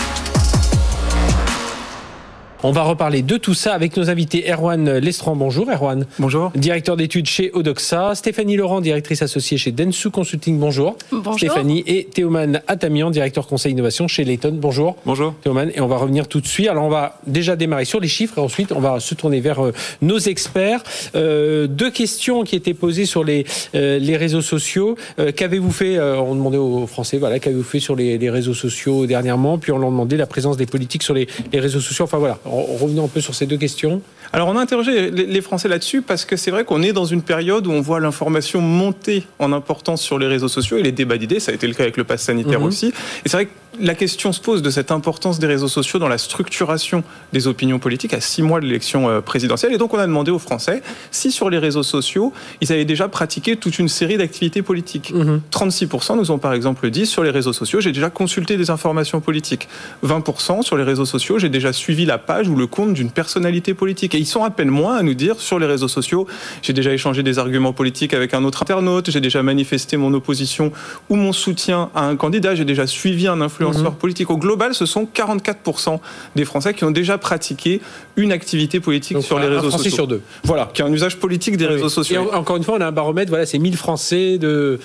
On va reparler de tout ça avec nos invités. Erwan Lestrand, bonjour Erwan. Bonjour. Directeur d'études chez Odoxa. Stéphanie Laurent, directrice associée chez Densu Consulting, bonjour. Bonjour. Stéphanie. Et Théoman Atamian, directeur conseil innovation chez Layton, bonjour. Bonjour. Théoman. Et on va revenir tout de suite. Alors on va déjà démarrer sur les chiffres et ensuite on va se tourner vers euh, nos experts. Euh, deux questions qui étaient posées sur les, euh, les réseaux sociaux. qu'avez-vous fait On demandait aux Français, voilà, qu'avez-vous fait sur les, les, réseaux sociaux dernièrement Puis on leur demandait la présence des politiques sur les, les réseaux sociaux. Enfin voilà, revenons un peu sur ces deux questions. Alors on a interrogé les Français là-dessus parce que c'est vrai qu'on est dans une période où on voit l'information monter en importance sur les réseaux sociaux et les débats d'idées, ça a été le cas avec le pass sanitaire mhm. aussi. Et c'est vrai que la question se pose de cette importance des réseaux sociaux dans la structuration des opinions politiques à six mois de l'élection euh, présidentielle. Et donc on a demandé aux Français si sur les réseaux sociaux, ils avaient déjà pratiqué toute une série d'activités politiques. 36% mhm. nous ont par exemple dit sur les réseaux sociaux, j'ai déjà consulté des informations politiques. 20% sur les réseaux sociaux, j'ai déjà suivi la page ou le compte d'une personnalité politique. Et ils sont à peine moins à nous dire sur les réseaux sociaux, j'ai déjà échangé des arguments politiques avec un autre internaute, j'ai déjà manifesté mon opposition ou mon soutien à un candidat, j'ai déjà suivi un influenceur influenceurs mhm. politiques. Au global, ce sont 44% des Français qui ont déjà pratiqué une activité politique sur les réseaux sociaux. sur deux. Voilà, qui a un usage politique des réseaux sociaux. Et encore une fois, on a un baromètre, voilà, c'est 1000 Français de.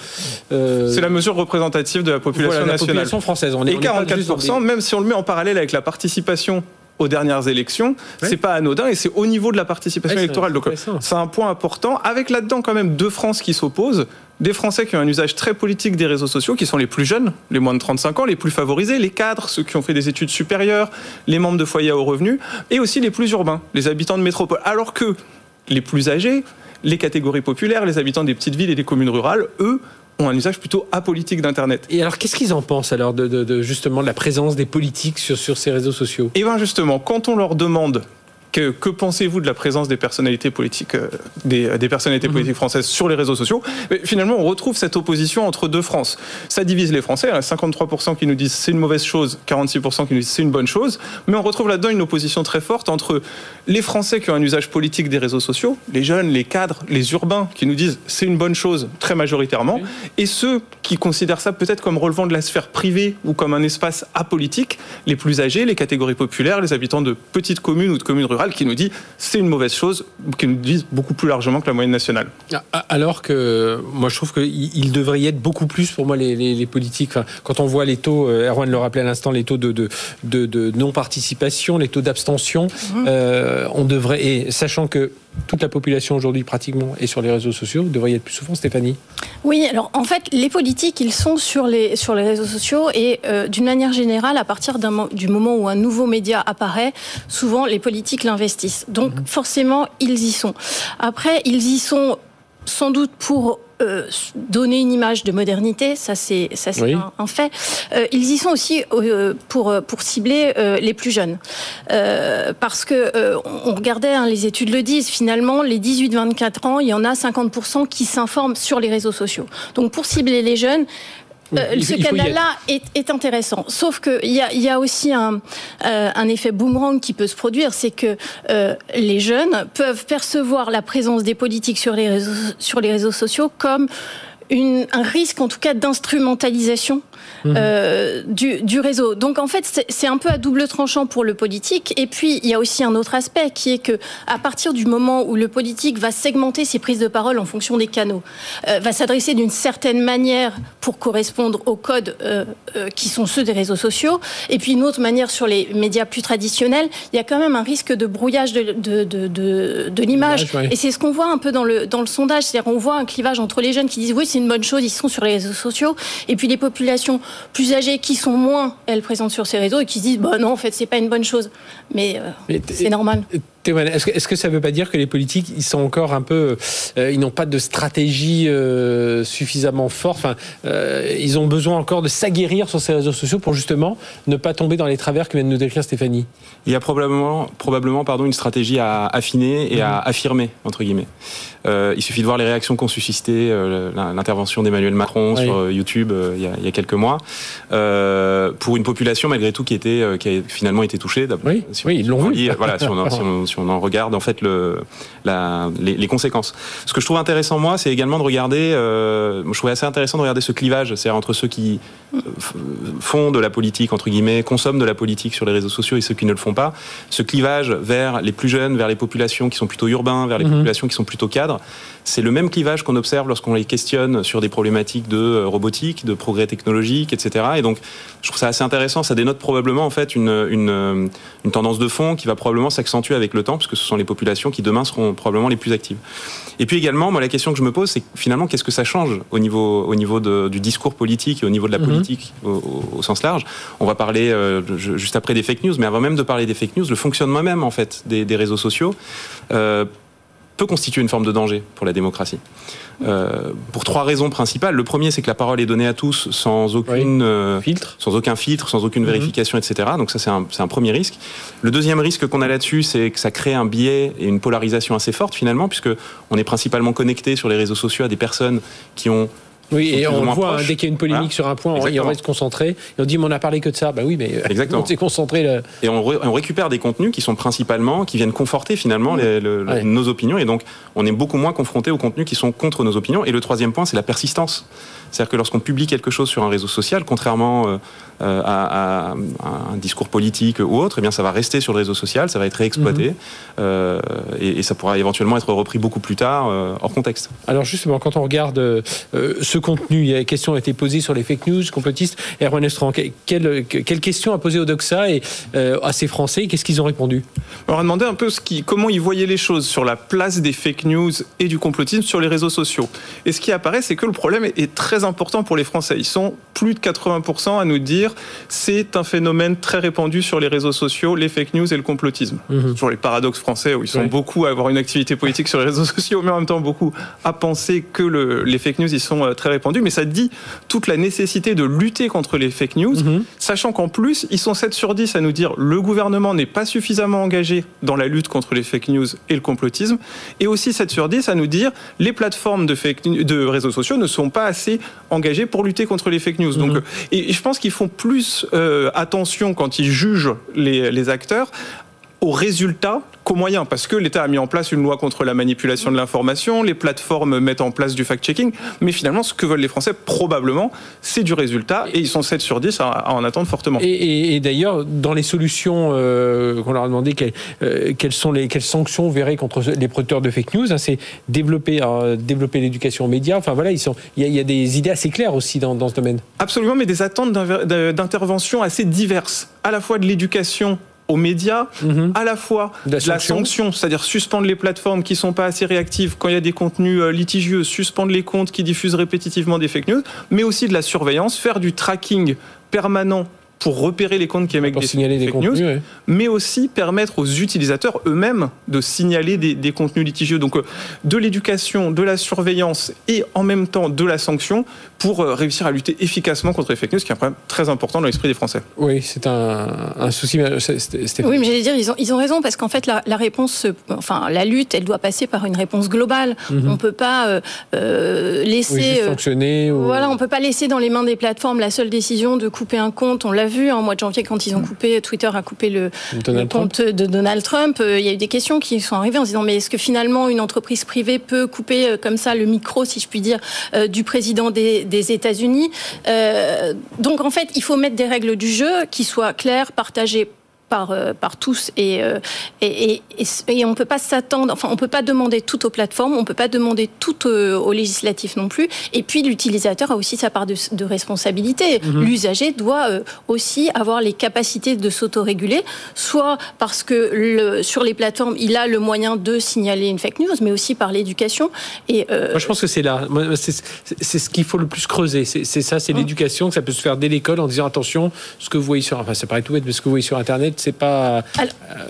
Euh, c'est la mesure représentative de la population nationale. La population française. On est, Et 44%, même si on le met en parallèle avec la participation aux dernières élections, c'est pas anodin et c'est au niveau de la participation électorale. Donc c'est un point important. Avec là-dedans quand même deux France qui s'opposent, des Français qui ont un usage très politique des réseaux sociaux, qui sont les plus jeunes, les moins de 35 ans, les plus favorisés, les cadres, ceux qui ont fait des études supérieures, les membres de foyers à haut revenu, et aussi les plus urbains, les habitants de métropole. Alors que les plus âgés, les catégories populaires, les habitants des petites villes et des communes rurales, eux, ont un usage plutôt apolitique d'Internet. Et alors, qu'est-ce qu'ils en pensent alors de, justement de la présence des politiques sur, sur ces réseaux sociaux? Eh bien justement, quand on leur demande que, que pensez-vous de la présence des personnalités politiques, euh, des, des, personnalités mhm. politiques françaises sur les réseaux sociaux Mais Finalement, on retrouve cette opposition entre deux France. Ça divise les Français. Il y a 53% qui nous disent c'est une mauvaise chose, 46% qui nous disent c'est une bonne chose. Mais on retrouve là-dedans une opposition très forte entre les Français qui ont un usage politique des réseaux sociaux, les jeunes, les cadres, les urbains qui nous disent c'est une bonne chose très majoritairement, et ceux qui considèrent ça peut-être comme relevant de la sphère privée ou comme un espace apolitique. Les plus âgés, les catégories populaires, les habitants de petites communes ou de communes rurales qui nous disent c'est une mauvaise chose, qui nous disent beaucoup plus largement que la moyenne nationale. Ah, alors que moi je trouve qu'il devrait y être beaucoup plus pour moi les, politiques. quand on voit les taux, euh, Erwan le rappelait à l'instant, les taux de, de, non-participation, les taux d'abstention, mmh. euh, on devrait, et sachant que toute la population aujourd'hui pratiquement est sur les réseaux sociaux, vous devriez être plus souvent, Stéphanie Oui, alors en fait, les politiques, ils sont sur les, sur les réseaux sociaux et euh, d'une manière générale, à partir du moment où un nouveau média apparaît, souvent les politiques l'investissent. Donc mmh. forcément, ils y sont. Après, ils y sont sans doute pour euh, donner une image de modernité, ça c'est ça c'est un, fait. Euh, ils y sont aussi euh, pour pour cibler les plus jeunes, parce que on regardait hein, les études le disent. Finalement, les 18-24 ans, il y en a 50% qui s'informent sur les réseaux sociaux. Donc pour cibler les jeunes, euh, ce canal-là est, intéressant. Sauf qu'il y a, y a aussi un, euh, un, effet boomerang qui peut se produire, c'est que euh, les jeunes peuvent percevoir la présence des politiques sur les réseaux, sur les réseaux sociaux comme une, un risque, en tout cas, d'instrumentalisation Mhm. Euh, du, du, réseau. Donc en fait, c'est un peu à double tranchant pour le politique. Et puis, il y a aussi un autre aspect qui est que à partir du moment où le politique va segmenter ses prises de parole en fonction des canaux, euh, va s'adresser d'une certaine manière pour correspondre aux codes euh, qui sont ceux des réseaux sociaux, et puis une autre manière sur les médias plus traditionnels, il y a quand même un risque de brouillage de, de, de, de l'image. Et c'est ce qu'on voit un peu dans le, dans le sondage, c'est-à-dire on voit un clivage entre les jeunes qui disent oui c'est une bonne chose, ils sont sur les réseaux sociaux, et puis les populations plus âgées qui sont moins, elles, présentes sur ces réseaux et qui se disent, bah non, en fait, c'est pas une bonne chose. Mais, euh, c'est normal. Est-ce que, ça ne veut pas dire que les politiques, ils sont encore un peu, euh, ils n'ont pas de stratégie euh, suffisamment forte? Enfin, ils ont besoin encore de s'aguerrir sur ces réseaux sociaux pour justement ne pas tomber dans les travers que vient de nous décrire Stéphanie. Il y a probablement, probablement pardon, une stratégie à affiner et à mhm. affirmer entre guillemets. il suffit de voir les réactions qu'ont suscité l'intervention d'Emmanuel Macron sur YouTube il y, a, il, y a, quelques mois pour une population malgré tout qui était, qui a finalement été touchée. Oui, oui ils l'ont vu. Voilà, si on, si on en regarde en fait le, la, les, conséquences. Ce que je trouve intéressant moi, c'est également de regarder. Euh, je trouvais assez intéressant de regarder ce clivage, c'est-à-dire entre ceux qui euh, font de la politique entre guillemets, consomment de la politique sur les réseaux sociaux et ceux qui ne le font pas. Ce clivage vers les plus jeunes, vers les populations qui sont plutôt urbains, vers les mhm. populations qui sont plutôt cadres, c'est le même clivage qu'on observe lorsqu'on les questionne sur des problématiques de euh, robotique, de progrès technologique, etc. Et donc, je trouve ça assez intéressant. Ça dénote probablement en fait une, une, une tendance de fond qui va probablement s'accentuer avec le temps, puisque ce sont les populations qui demain seront probablement les plus actives. Et puis également, moi, la question que je me pose, c'est finalement, qu'est-ce que ça change au niveau, au niveau du discours politique et au niveau de la mhm. politique au, sens large? On va parler euh, juste après des fake news, mais avant même de parler des fake news, le fonctionnement même en fait des, des réseaux sociaux. Euh, peut constituer une forme de danger pour la démocratie. Euh, pour trois raisons principales. Le premier, c'est que la parole est donnée à tous sans aucune euh, filtre, sans aucun filtre, sans aucune mhm. vérification, etc. Donc ça, c'est un, un, premier risque. Le deuxième risque qu'on a là-dessus, c'est que ça crée un biais et une polarisation assez forte finalement, puisque on est principalement connecté sur les réseaux sociaux à des personnes qui ont oui, et on voit, hein, dès qu'il y a une polémique sur un point, on, on reste concentré. Et on dit, mais on n'a parlé que de ça. Bah oui, mais Exactement. on s'est concentré. Là. Et on, on, récupère des contenus qui sont principalement, qui viennent conforter finalement les, nos opinions. Et donc, on est beaucoup moins confronté aux contenus qui sont contre nos opinions. Et le troisième point, c'est la persistance. C'est-à-dire que lorsqu'on publie quelque chose sur un réseau social, contrairement euh, euh, à, un discours politique ou autre, eh bien ça va rester sur le réseau social, ça va être réexploité mhm. euh, et, ça pourra éventuellement être repris beaucoup plus tard hors contexte. Alors justement, quand on regarde ce contenu, il y a des questions ont été posées sur les fake news complotistes. Erwan Estran, quelle, quelle, question a posé au Doxa et à ces Français Qu'est-ce qu'ils ont répondu? On a demandé un peu ce qui, comment ils voyaient les choses sur la place des fake news et du complotisme sur les réseaux sociaux. Et ce qui apparaît, c'est que le problème est très important pour les Français. Ils sont plus de 80% à nous dire c'est un phénomène très répandu sur les réseaux sociaux, les fake news et le complotisme. Mmh. Sur les paradoxes français où ils sont beaucoup à avoir une activité politique sur les réseaux sociaux, mais en même temps beaucoup à penser que le, les fake news ils sont euh, très répandus. Mais ça dit toute la nécessité de lutter contre les fake news, mhm. sachant qu'en plus ils sont 7 sur 10 à nous dire le gouvernement n'est pas suffisamment engagé dans la lutte contre les fake news et le complotisme, et aussi 7 sur 10 à nous dire les plateformes de, fake, de réseaux sociaux ne sont pas assez engagés pour lutter contre les fake news. Donc, mhm. et, je pense qu'ils font plus euh, attention quand ils jugent les, les acteurs aux résultats qu'aux moyens, parce que l'État a mis en place une loi contre la manipulation de l'information, les plateformes mettent en place du fact-checking, mais finalement, ce que veulent les Français, probablement, c'est du résultat, et ils sont 7 sur 10 à, en attendre fortement. Et, d'ailleurs, dans les solutions euh, qu'on leur a demandé, euh, quelles, sont les quelles sanctions verrez contre les producteurs de fake news, hein, c'est développer, euh, développer l'éducation aux médias, enfin voilà, il y, y, a des idées assez claires aussi dans, dans ce domaine. Absolument, mais des attentes d'intervention assez diverses, à la fois de l'éducation aux médias, mhm. à la fois la, la sanction, c'est-à-dire suspendre les plateformes qui sont pas assez réactives quand il y a des contenus euh, litigieux, suspendre les comptes qui diffusent répétitivement des fake news, mais aussi de la surveillance, faire du tracking permanent pour repérer les comptes qui émettent des, signaler fake news, mais aussi permettre aux utilisateurs eux-mêmes de signaler des, contenus litigieux. Donc euh, de l'éducation, de la surveillance et en même temps de la sanction pour euh, réussir à lutter efficacement contre les fake news, qui est un problème très important dans l'esprit des Français. Oui, c'est un, souci. Oui, mais j'allais dire, ils ont, ils ont raison parce qu'en fait, la, réponse, enfin, la lutte, elle doit passer par une réponse globale. Mhm. On peut pas euh, laisser fonctionner. Voilà, on peut pas laisser dans les mains des plateformes la seule décision de couper un compte. On l'a vu en mois de janvier quand ils ont coupé, Twitter a coupé le, compte de Donald Trump. Euh, il y a eu des questions qui sont arrivées en se disant mais est-ce que finalement une entreprise privée peut couper euh, comme ça le micro, si je puis dire, euh, du président des, États-Unis? Donc en fait, il faut mettre des règles du jeu qui soient claires, partagées par, euh, par tous euh, et, et, et, on ne peut pas s'attendre, enfin on peut pas demander tout aux plateformes, on ne peut pas demander tout euh, aux législatifs non plus. Et puis l'utilisateur a aussi sa part de, responsabilité. Mhm. L'usager doit aussi avoir les capacités de s'autoréguler, soit parce que le, sur les plateformes il a le moyen de signaler une fake news, mais aussi par l'éducation. Et Moi, je pense que c'est là, c'est ce qu'il faut le plus creuser. C'est ça, c'est hein. l'éducation que ça peut se faire dès l'école en disant attention, ce que vous voyez sur, enfin c'est paraît tout bête, mais ce que vous voyez sur Internet c'est pas.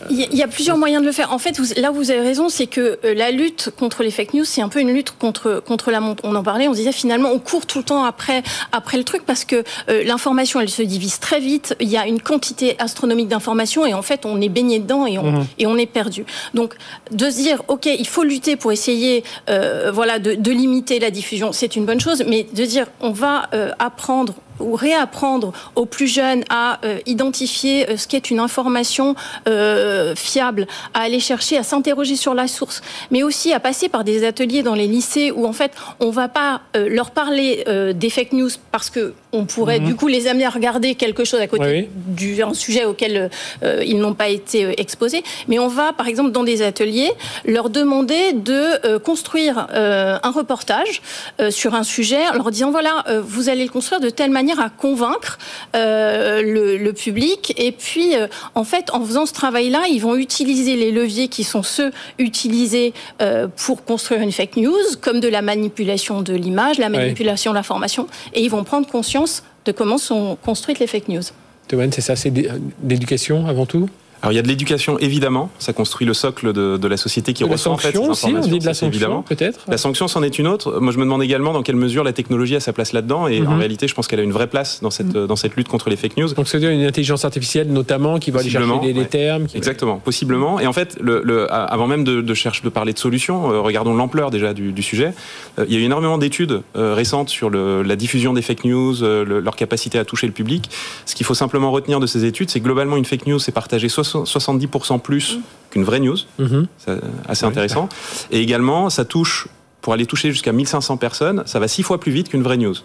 Il y, a plusieurs moyens de le faire. En fait, là où vous avez raison, c'est que euh, la lutte contre les fake news, c'est un peu une lutte contre contre la montre. On en parlait, on disait finalement, on court tout le temps après après le truc parce que euh, l'information, elle se divise très vite. Il y a une quantité astronomique d'informations et en fait, on est baigné dedans et on mhm. et on est perdu. Donc, de se dire, ok, il faut lutter pour essayer, euh, voilà, de, de, limiter la diffusion, c'est une bonne chose, mais de dire, on va apprendre ou réapprendre aux plus jeunes à euh, identifier euh, ce qu'est une information euh, fiable, à aller chercher, à s'interroger sur la source, mais aussi à passer par des ateliers dans les lycées où en fait on va pas leur parler des fake news parce que on pourrait mhm. du coup les amener à regarder quelque chose à côté d'un sujet auquel ils n'ont pas été exposés, mais on va par exemple dans des ateliers leur demander de construire un reportage sur un sujet en leur disant voilà vous allez le construire de telle manière à convaincre euh, le, public. Et puis, euh, en fait, en faisant ce travail-là, ils vont utiliser les leviers qui sont ceux utilisés euh, pour construire une fake news, comme de la manipulation de l'image, la manipulation de l'information, et ils vont prendre conscience de comment sont construites les fake news. c'est ça, c'est d'éducation avant tout? Alors il y a de l'éducation évidemment, ça construit le socle de, de la société qui reçoit en fait ces aussi, on dit de la sanction peut-être. La sanction c'en est une autre. Moi je me demande également dans quelle mesure la technologie a sa place là-dedans et en mhm. réalité je pense qu'elle a une vraie place dans cette mhm. dans cette lutte contre les fake news. Donc c'est une intelligence artificielle notamment qui va aller chercher les, termes. Exactement, possiblement. Et en fait le, le, avant même de, de, chercher de parler de solutions, euh, regardons l'ampleur déjà du, du sujet. Euh, il y a eu énormément d'études euh, récentes sur le, la diffusion des fake news, leur capacité à toucher le public. Ce qu'il faut simplement retenir de ces études, c'est globalement une fake news c'est partagé 70% plus qu'une vraie news. Mhm. C'est assez intéressant. Et également, ça touche pour aller toucher jusqu'à 1500 personnes, ça va six fois plus vite qu'une vraie news.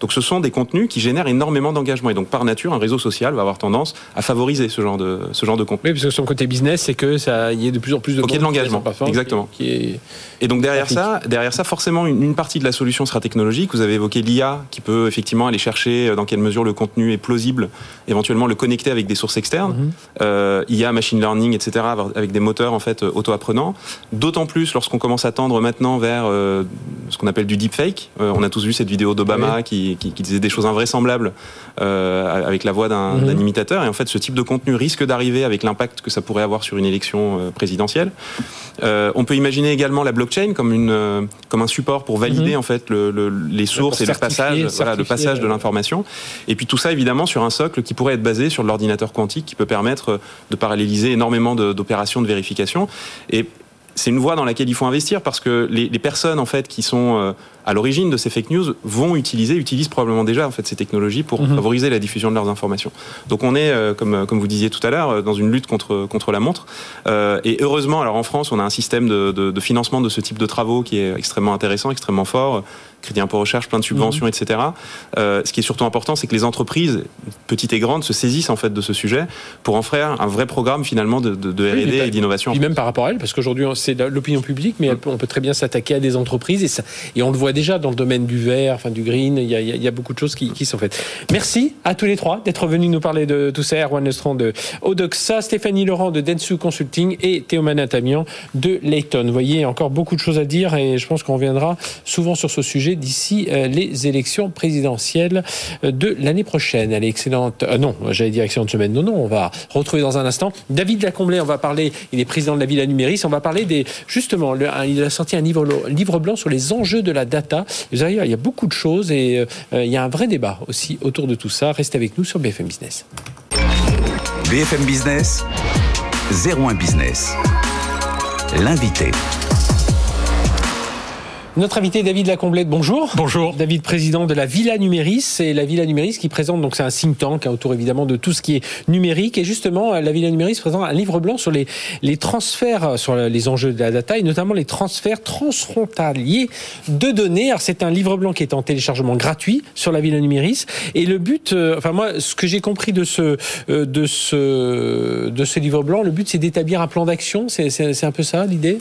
Donc ce sont des contenus qui génèrent énormément d'engagement. Et donc par nature, un réseau social va avoir tendance à favoriser ce genre de, ce genre de contenu. Oui, parce que son côté business, c'est que ça y ait de plus en plus de... Donc il y a de l'engagement, exactement. Qui Et donc derrière ça, derrière ça, forcément, une, partie de la solution sera technologique. Vous avez évoqué l'IA qui peut effectivement aller chercher euh, dans quelle mesure le contenu est plausible, éventuellement le connecter avec des sources externes. Mhm. euh, IA, machine learning, etc., avec des moteurs en fait auto-apprenants. D'autant plus lorsqu'on commence à tendre maintenant vers... Euh, euh, ce qu'on appelle du deepfake. Euh, on a tous vu cette vidéo d'Obama qui, disait des choses invraisemblables euh, avec la voix mhm. d'un imitateur. Et en fait, ce type de contenu risque d'arriver avec l'impact que ça pourrait avoir sur une élection présidentielle. on peut imaginer également la blockchain comme, une, comme un support pour valider mhm. en fait les sources et le passage, le passage de l'information. Et puis tout ça évidemment sur un socle qui pourrait être basé sur l'ordinateur quantique qui peut permettre de paralléliser énormément d'opérations de, de vérification. Et c'est une voie dans laquelle il faut investir parce que les, personnes en fait qui sont euh, à l'origine de ces fake news vont utiliser, utilisent probablement déjà en fait ces technologies pour mhm. favoriser la diffusion de leurs informations. Donc on est, euh, comme, comme vous disiez tout à l'heure, euh, dans une lutte contre, contre la montre. Euh, et heureusement, alors en France, on a un système de, de, de, financement de ce type de travaux qui est extrêmement intéressant, extrêmement fort crédit impôt recherche, plein de subventions, mhm. etc. Euh, ce qui est surtout important, c'est que les entreprises, petites et grandes, se saisissent en fait de ce sujet pour en faire un vrai programme finalement de, de, R&D et d'innovation. Et même par rapport à elles, parce qu'aujourd'hui c'est l'opinion publique, mais on peut très bien s'attaquer à des entreprises et, ça, et on le voit déjà dans le domaine du vert, enfin du green, il y a, il y a beaucoup de choses qui, qui, sont faites. Merci à tous les trois d'être venus nous parler de tout ça. Erwan Lestrand de Odoxa, Stéphanie Laurent de Densu Consulting et Théo Manatamian de Layton. Vous voyez, encore beaucoup de choses à dire et je pense qu'on reviendra souvent sur ce sujet d'ici euh, les élections présidentielles euh, de l'année prochaine. Elle est excellente. Euh, non, j'allais dire excellente semaine. Non, non, on va retrouver dans un instant David Lacomblé. On va parler. Il est président de la Villa Numéris. On va parler des justement. il a sorti un livre, blanc sur les enjeux de la data. Vous il y a beaucoup de choses et il y a un vrai débat aussi autour de tout ça. Restez avec nous sur BFM Business. BFM Business, 01 Business. L'invité. Notre invité David Lacomblette, bonjour. Bonjour. David, président de la Villa Numéris. C'est la Villa Numéris qui présente, donc c'est un think tank hein, autour évidemment de tout ce qui est numérique. Et justement, la Villa Numéris présente un livre blanc sur les, les transferts, sur les enjeux de la data et notamment les transferts transfrontaliers de données. Alors c'est un livre blanc qui est en téléchargement gratuit sur la Villa Numéris. Et le but, euh, enfin moi, ce que j'ai compris de ce, euh, de ce, de ce livre blanc, le but c'est d'établir un plan d'action. C'est un peu ça l'idée?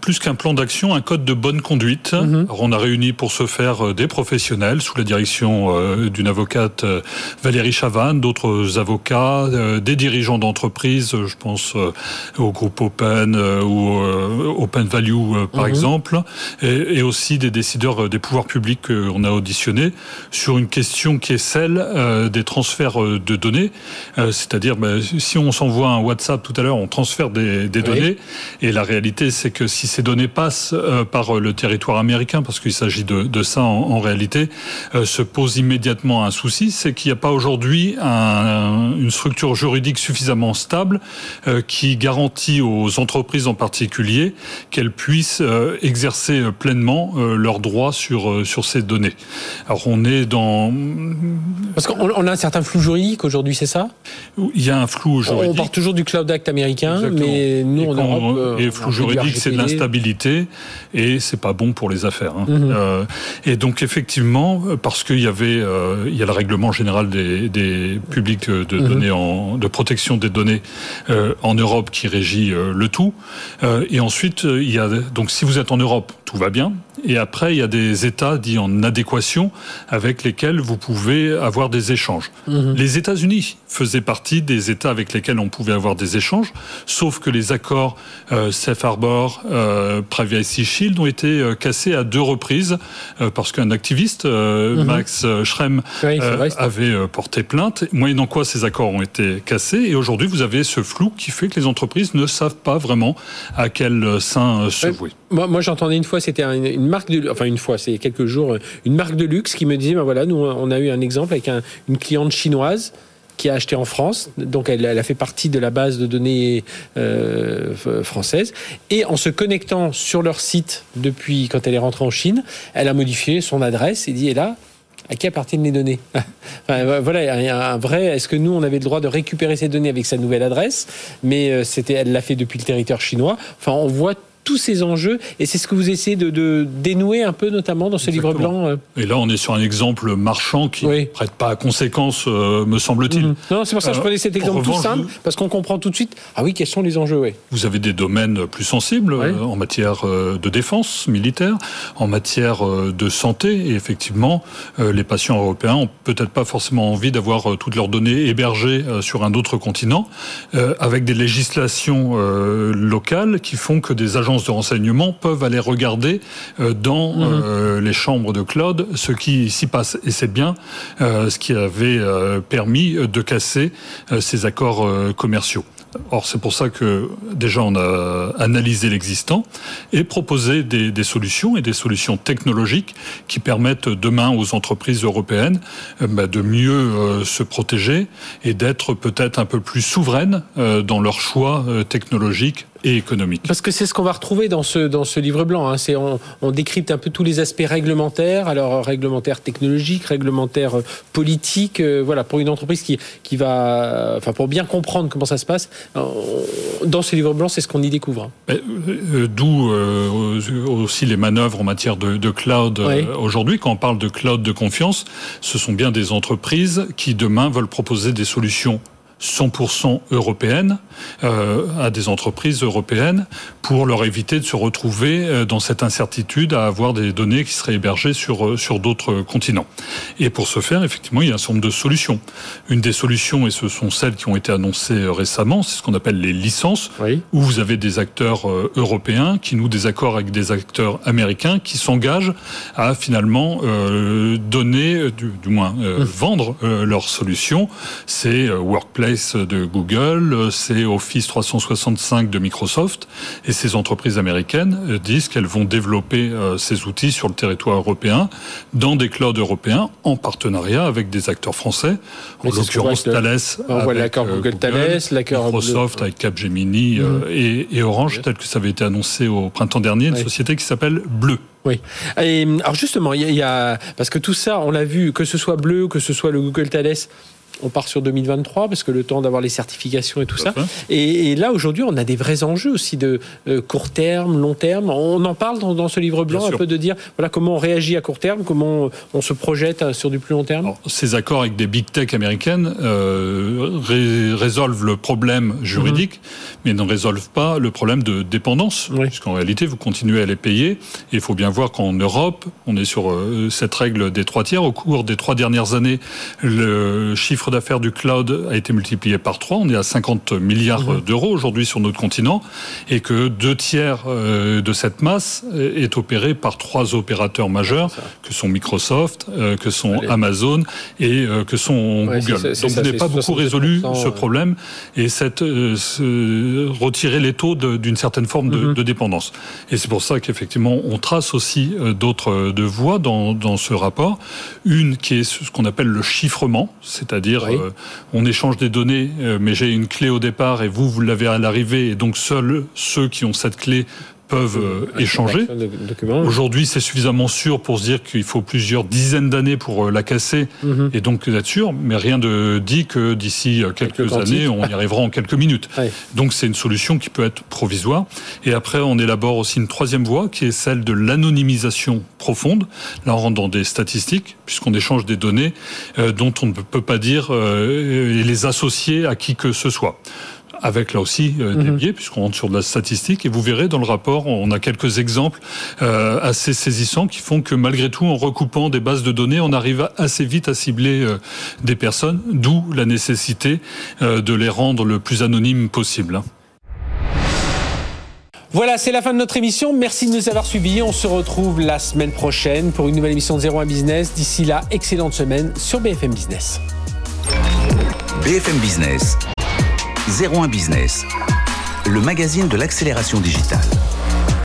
Plus qu'un plan d'action, un code de bonne conduite. Mhm. on a réuni pour ce faire euh, des professionnels sous la direction euh, d'une avocate euh, Valérie Chavanne, d'autres avocats, des dirigeants d'entreprises, je pense au groupe Open ou Open Value par mhm. exemple, et, aussi des décideurs des pouvoirs publics qu'on a auditionnés sur une question qui est celle des transferts de données. C'est-à-dire, ben, si on s'envoie un WhatsApp tout à l'heure, on transfère des, données, et la réalité c'est que si ces données passent euh, par euh, le territoire américain, parce qu'il s'agit de, ça en, réalité, euh, se pose immédiatement un souci, c'est qu'il n'y a pas aujourd'hui une structure juridique suffisamment stable qui garantit aux entreprises en particulier qu'elles puissent exercer pleinement leurs droits sur, sur ces données. Alors on est dans... Parce qu'on a un certain flou juridique aujourd'hui, c'est ça? Il y a un flou juridique. On part toujours du Cloud Act américain, mais nous, en Europe... Et flou juridique, c'est de stabilité et c'est pas bon pour les affaires. Hein. Mhm. Euh, et donc effectivement, parce qu'il y avait, euh, il y a le règlement général des, des publics de mhm. données en, de protection des données euh, en Europe qui régit le tout. et ensuite, il y a donc si vous êtes en Europe, tout va bien. Et après, il y a des États dits en adéquation avec lesquels vous pouvez avoir des échanges. Mhm. Les États-Unis faisaient partie des États avec lesquels on pouvait avoir des échanges, sauf que les accords Safe Harbor, euh, Privacy Shield ont été euh, cassés à deux reprises euh, parce qu'un activiste, mhm. Max Schrem, avait porté plainte, moyennant quoi ces accords ont été cassés? Et aujourd'hui, vous avez ce flou qui fait que les entreprises ne savent pas vraiment à quel sein se vouer. Moi, moi j'entendais une fois, c'était une, marque de, enfin une fois, c'est quelques jours, une marque de luxe qui me disait, ben voilà, nous on a eu un exemple avec une cliente chinoise qui a acheté en France. Donc elle, a fait partie de la base de données euh, française. Et en se connectant sur leur site depuis quand elle est rentrée en Chine, elle a modifié son adresse et dit, et là, à qui appartiennent les données? Voilà, y a un vrai. Est-ce que nous, on avait le droit de récupérer ces données avec sa nouvelle adresse? Mais euh, c'était, elle l'a fait depuis le territoire chinois. Enfin, on voit tous ces enjeux. Et c'est ce que vous essayez de, dénouer un peu, notamment dans ce livre blanc. Euh. Et là, on est sur un exemple marchand qui ne prête pas à conséquence, euh, me semble-t-il. Mhm. Non, c'est pour ça que je euh, prenais cet exemple tout simple, parce qu'on comprend tout de suite, ah oui, quels sont les enjeux oui. Vous avez des domaines plus sensibles en matière de défense militaire, en matière de santé, et effectivement, les patients européens ont peut-être pas forcément envie d'avoir toutes leurs données hébergées sur un autre continent, avec des législations locales qui font que des agences de renseignement peuvent aller regarder euh, dans mhm. euh, les chambres de Claude ce qui s'y passe. Et c'est bien euh, ce qui avait permis de casser ces accords commerciaux. Or, c'est pour ça que déjà on a analysé l'existant et proposé des, solutions et des solutions technologiques qui permettent demain aux entreprises européennes bah, de mieux se protéger et d'être peut-être un peu plus souveraines dans leur choix technologique et économique. Parce que c'est ce qu'on va retrouver dans ce, dans ce livre blanc. Hein. C'est, on, on, décrypte un peu tous les aspects réglementaires, alors réglementaires technologiques, réglementaires euh, politiques. Euh, voilà, pour une entreprise qui, qui va. Enfin, pour bien comprendre comment ça se passe, dans ce livre blanc, c'est ce qu'on y découvre. Hein. D'où aussi les manœuvres en matière de, de cloud aujourd'hui. Quand on parle de cloud de confiance, ce sont bien des entreprises qui demain veulent proposer des solutions 100% européenne euh, à des entreprises européennes pour leur éviter de se retrouver euh, dans cette incertitude à avoir des données qui seraient hébergées sur, euh, sur d'autres continents. Et pour ce faire, effectivement, il y a un certain nombre de solutions. Une des solutions, et ce sont celles qui ont été annoncées récemment, c'est ce qu'on appelle les licences, où vous avez des acteurs européens qui nouent des accords avec des acteurs américains qui s'engagent à finalement donner, du, du moins mmh. vendre leurs solutions. C'est Workplace de Google, c'est Office 365 de Microsoft, et ces entreprises américaines euh, disent qu'elles vont développer euh, ces outils sur le territoire européen, dans des clouds européens, en partenariat avec des acteurs français, en l'occurrence Thales, avec l'accord euh, Google, Thales, Microsoft avec Capgemini mhm. et, Orange, tel que ça avait été annoncé au printemps dernier, une société qui s'appelle Bleu. Oui. Et, alors justement, il y, a parce que tout ça, on l'a vu, que ce soit Bleu, que ce soit le Google Thales, on part sur 2023 parce que le temps d'avoir les certifications et tout ça. Et, là aujourd'hui, on a des vrais enjeux aussi de euh, court terme, long terme. On en parle dans, ce livre blanc un peu de dire voilà comment on réagit à court terme, comment on se projette euh, sur du plus long terme. ces accords avec des big tech américaines euh, résolvent le problème juridique, mhm. mais ne résolvent pas le problème de dépendance, puisqu'en réalité vous continuez à les payer. Et il faut bien voir qu'en Europe, on est sur cette règle des trois tiers. Au cours des trois dernières années, le chiffre d'affaires du cloud a été multiplié par 3. On est à 50 milliards mhm. d'euros aujourd'hui sur notre continent et que deux tiers euh, de cette masse est opéré par trois opérateurs majeurs que sont Microsoft, euh, que sont Amazon et euh, que sont Google. Donc vous n'avez pas beaucoup résolu ce problème et cette, retirer les taux d'une certaine forme de, mhm. de, dépendance. Et c'est pour ça qu'effectivement on trace aussi d'autres de voies dans, dans ce rapport. Une qui est ce qu'on appelle le chiffrement, c'est-à-dire euh, on échange des données, euh, mais j'ai une clé au départ et vous, vous l'avez à l'arrivée, et donc seuls ceux qui ont cette clé peuvent euh, échanger. Aujourd'hui, c'est suffisamment sûr pour se dire qu'il faut plusieurs dizaines d'années pour euh, la casser mhm. et donc d'être sûr, mais rien ne dit que d'ici euh, quelques années, on y arrivera en quelques minutes. Donc c'est une solution qui peut être provisoire. Et après, on élabore aussi une troisième voie qui est celle de l'anonymisation profonde. Là, on rentre dans des statistiques puisqu'on échange des données dont on ne peut pas dire et les associer à qui que ce soit avec là aussi euh, des mhm. biais, puisqu'on rentre sur de la statistique, et vous verrez dans le rapport, on a quelques exemples euh, assez saisissants qui font que malgré tout, en recoupant des bases de données, on arrive assez vite à cibler euh, des personnes, d'où la nécessité de les rendre le plus anonymes possible. Hein. Voilà, c'est la fin de notre émission. Merci de nous avoir suivis. On se retrouve la semaine prochaine pour une nouvelle émission de 01 Business. D'ici là, excellente semaine sur BFM Business. BFM Business. 01 Business, le magazine de l'accélération digitale.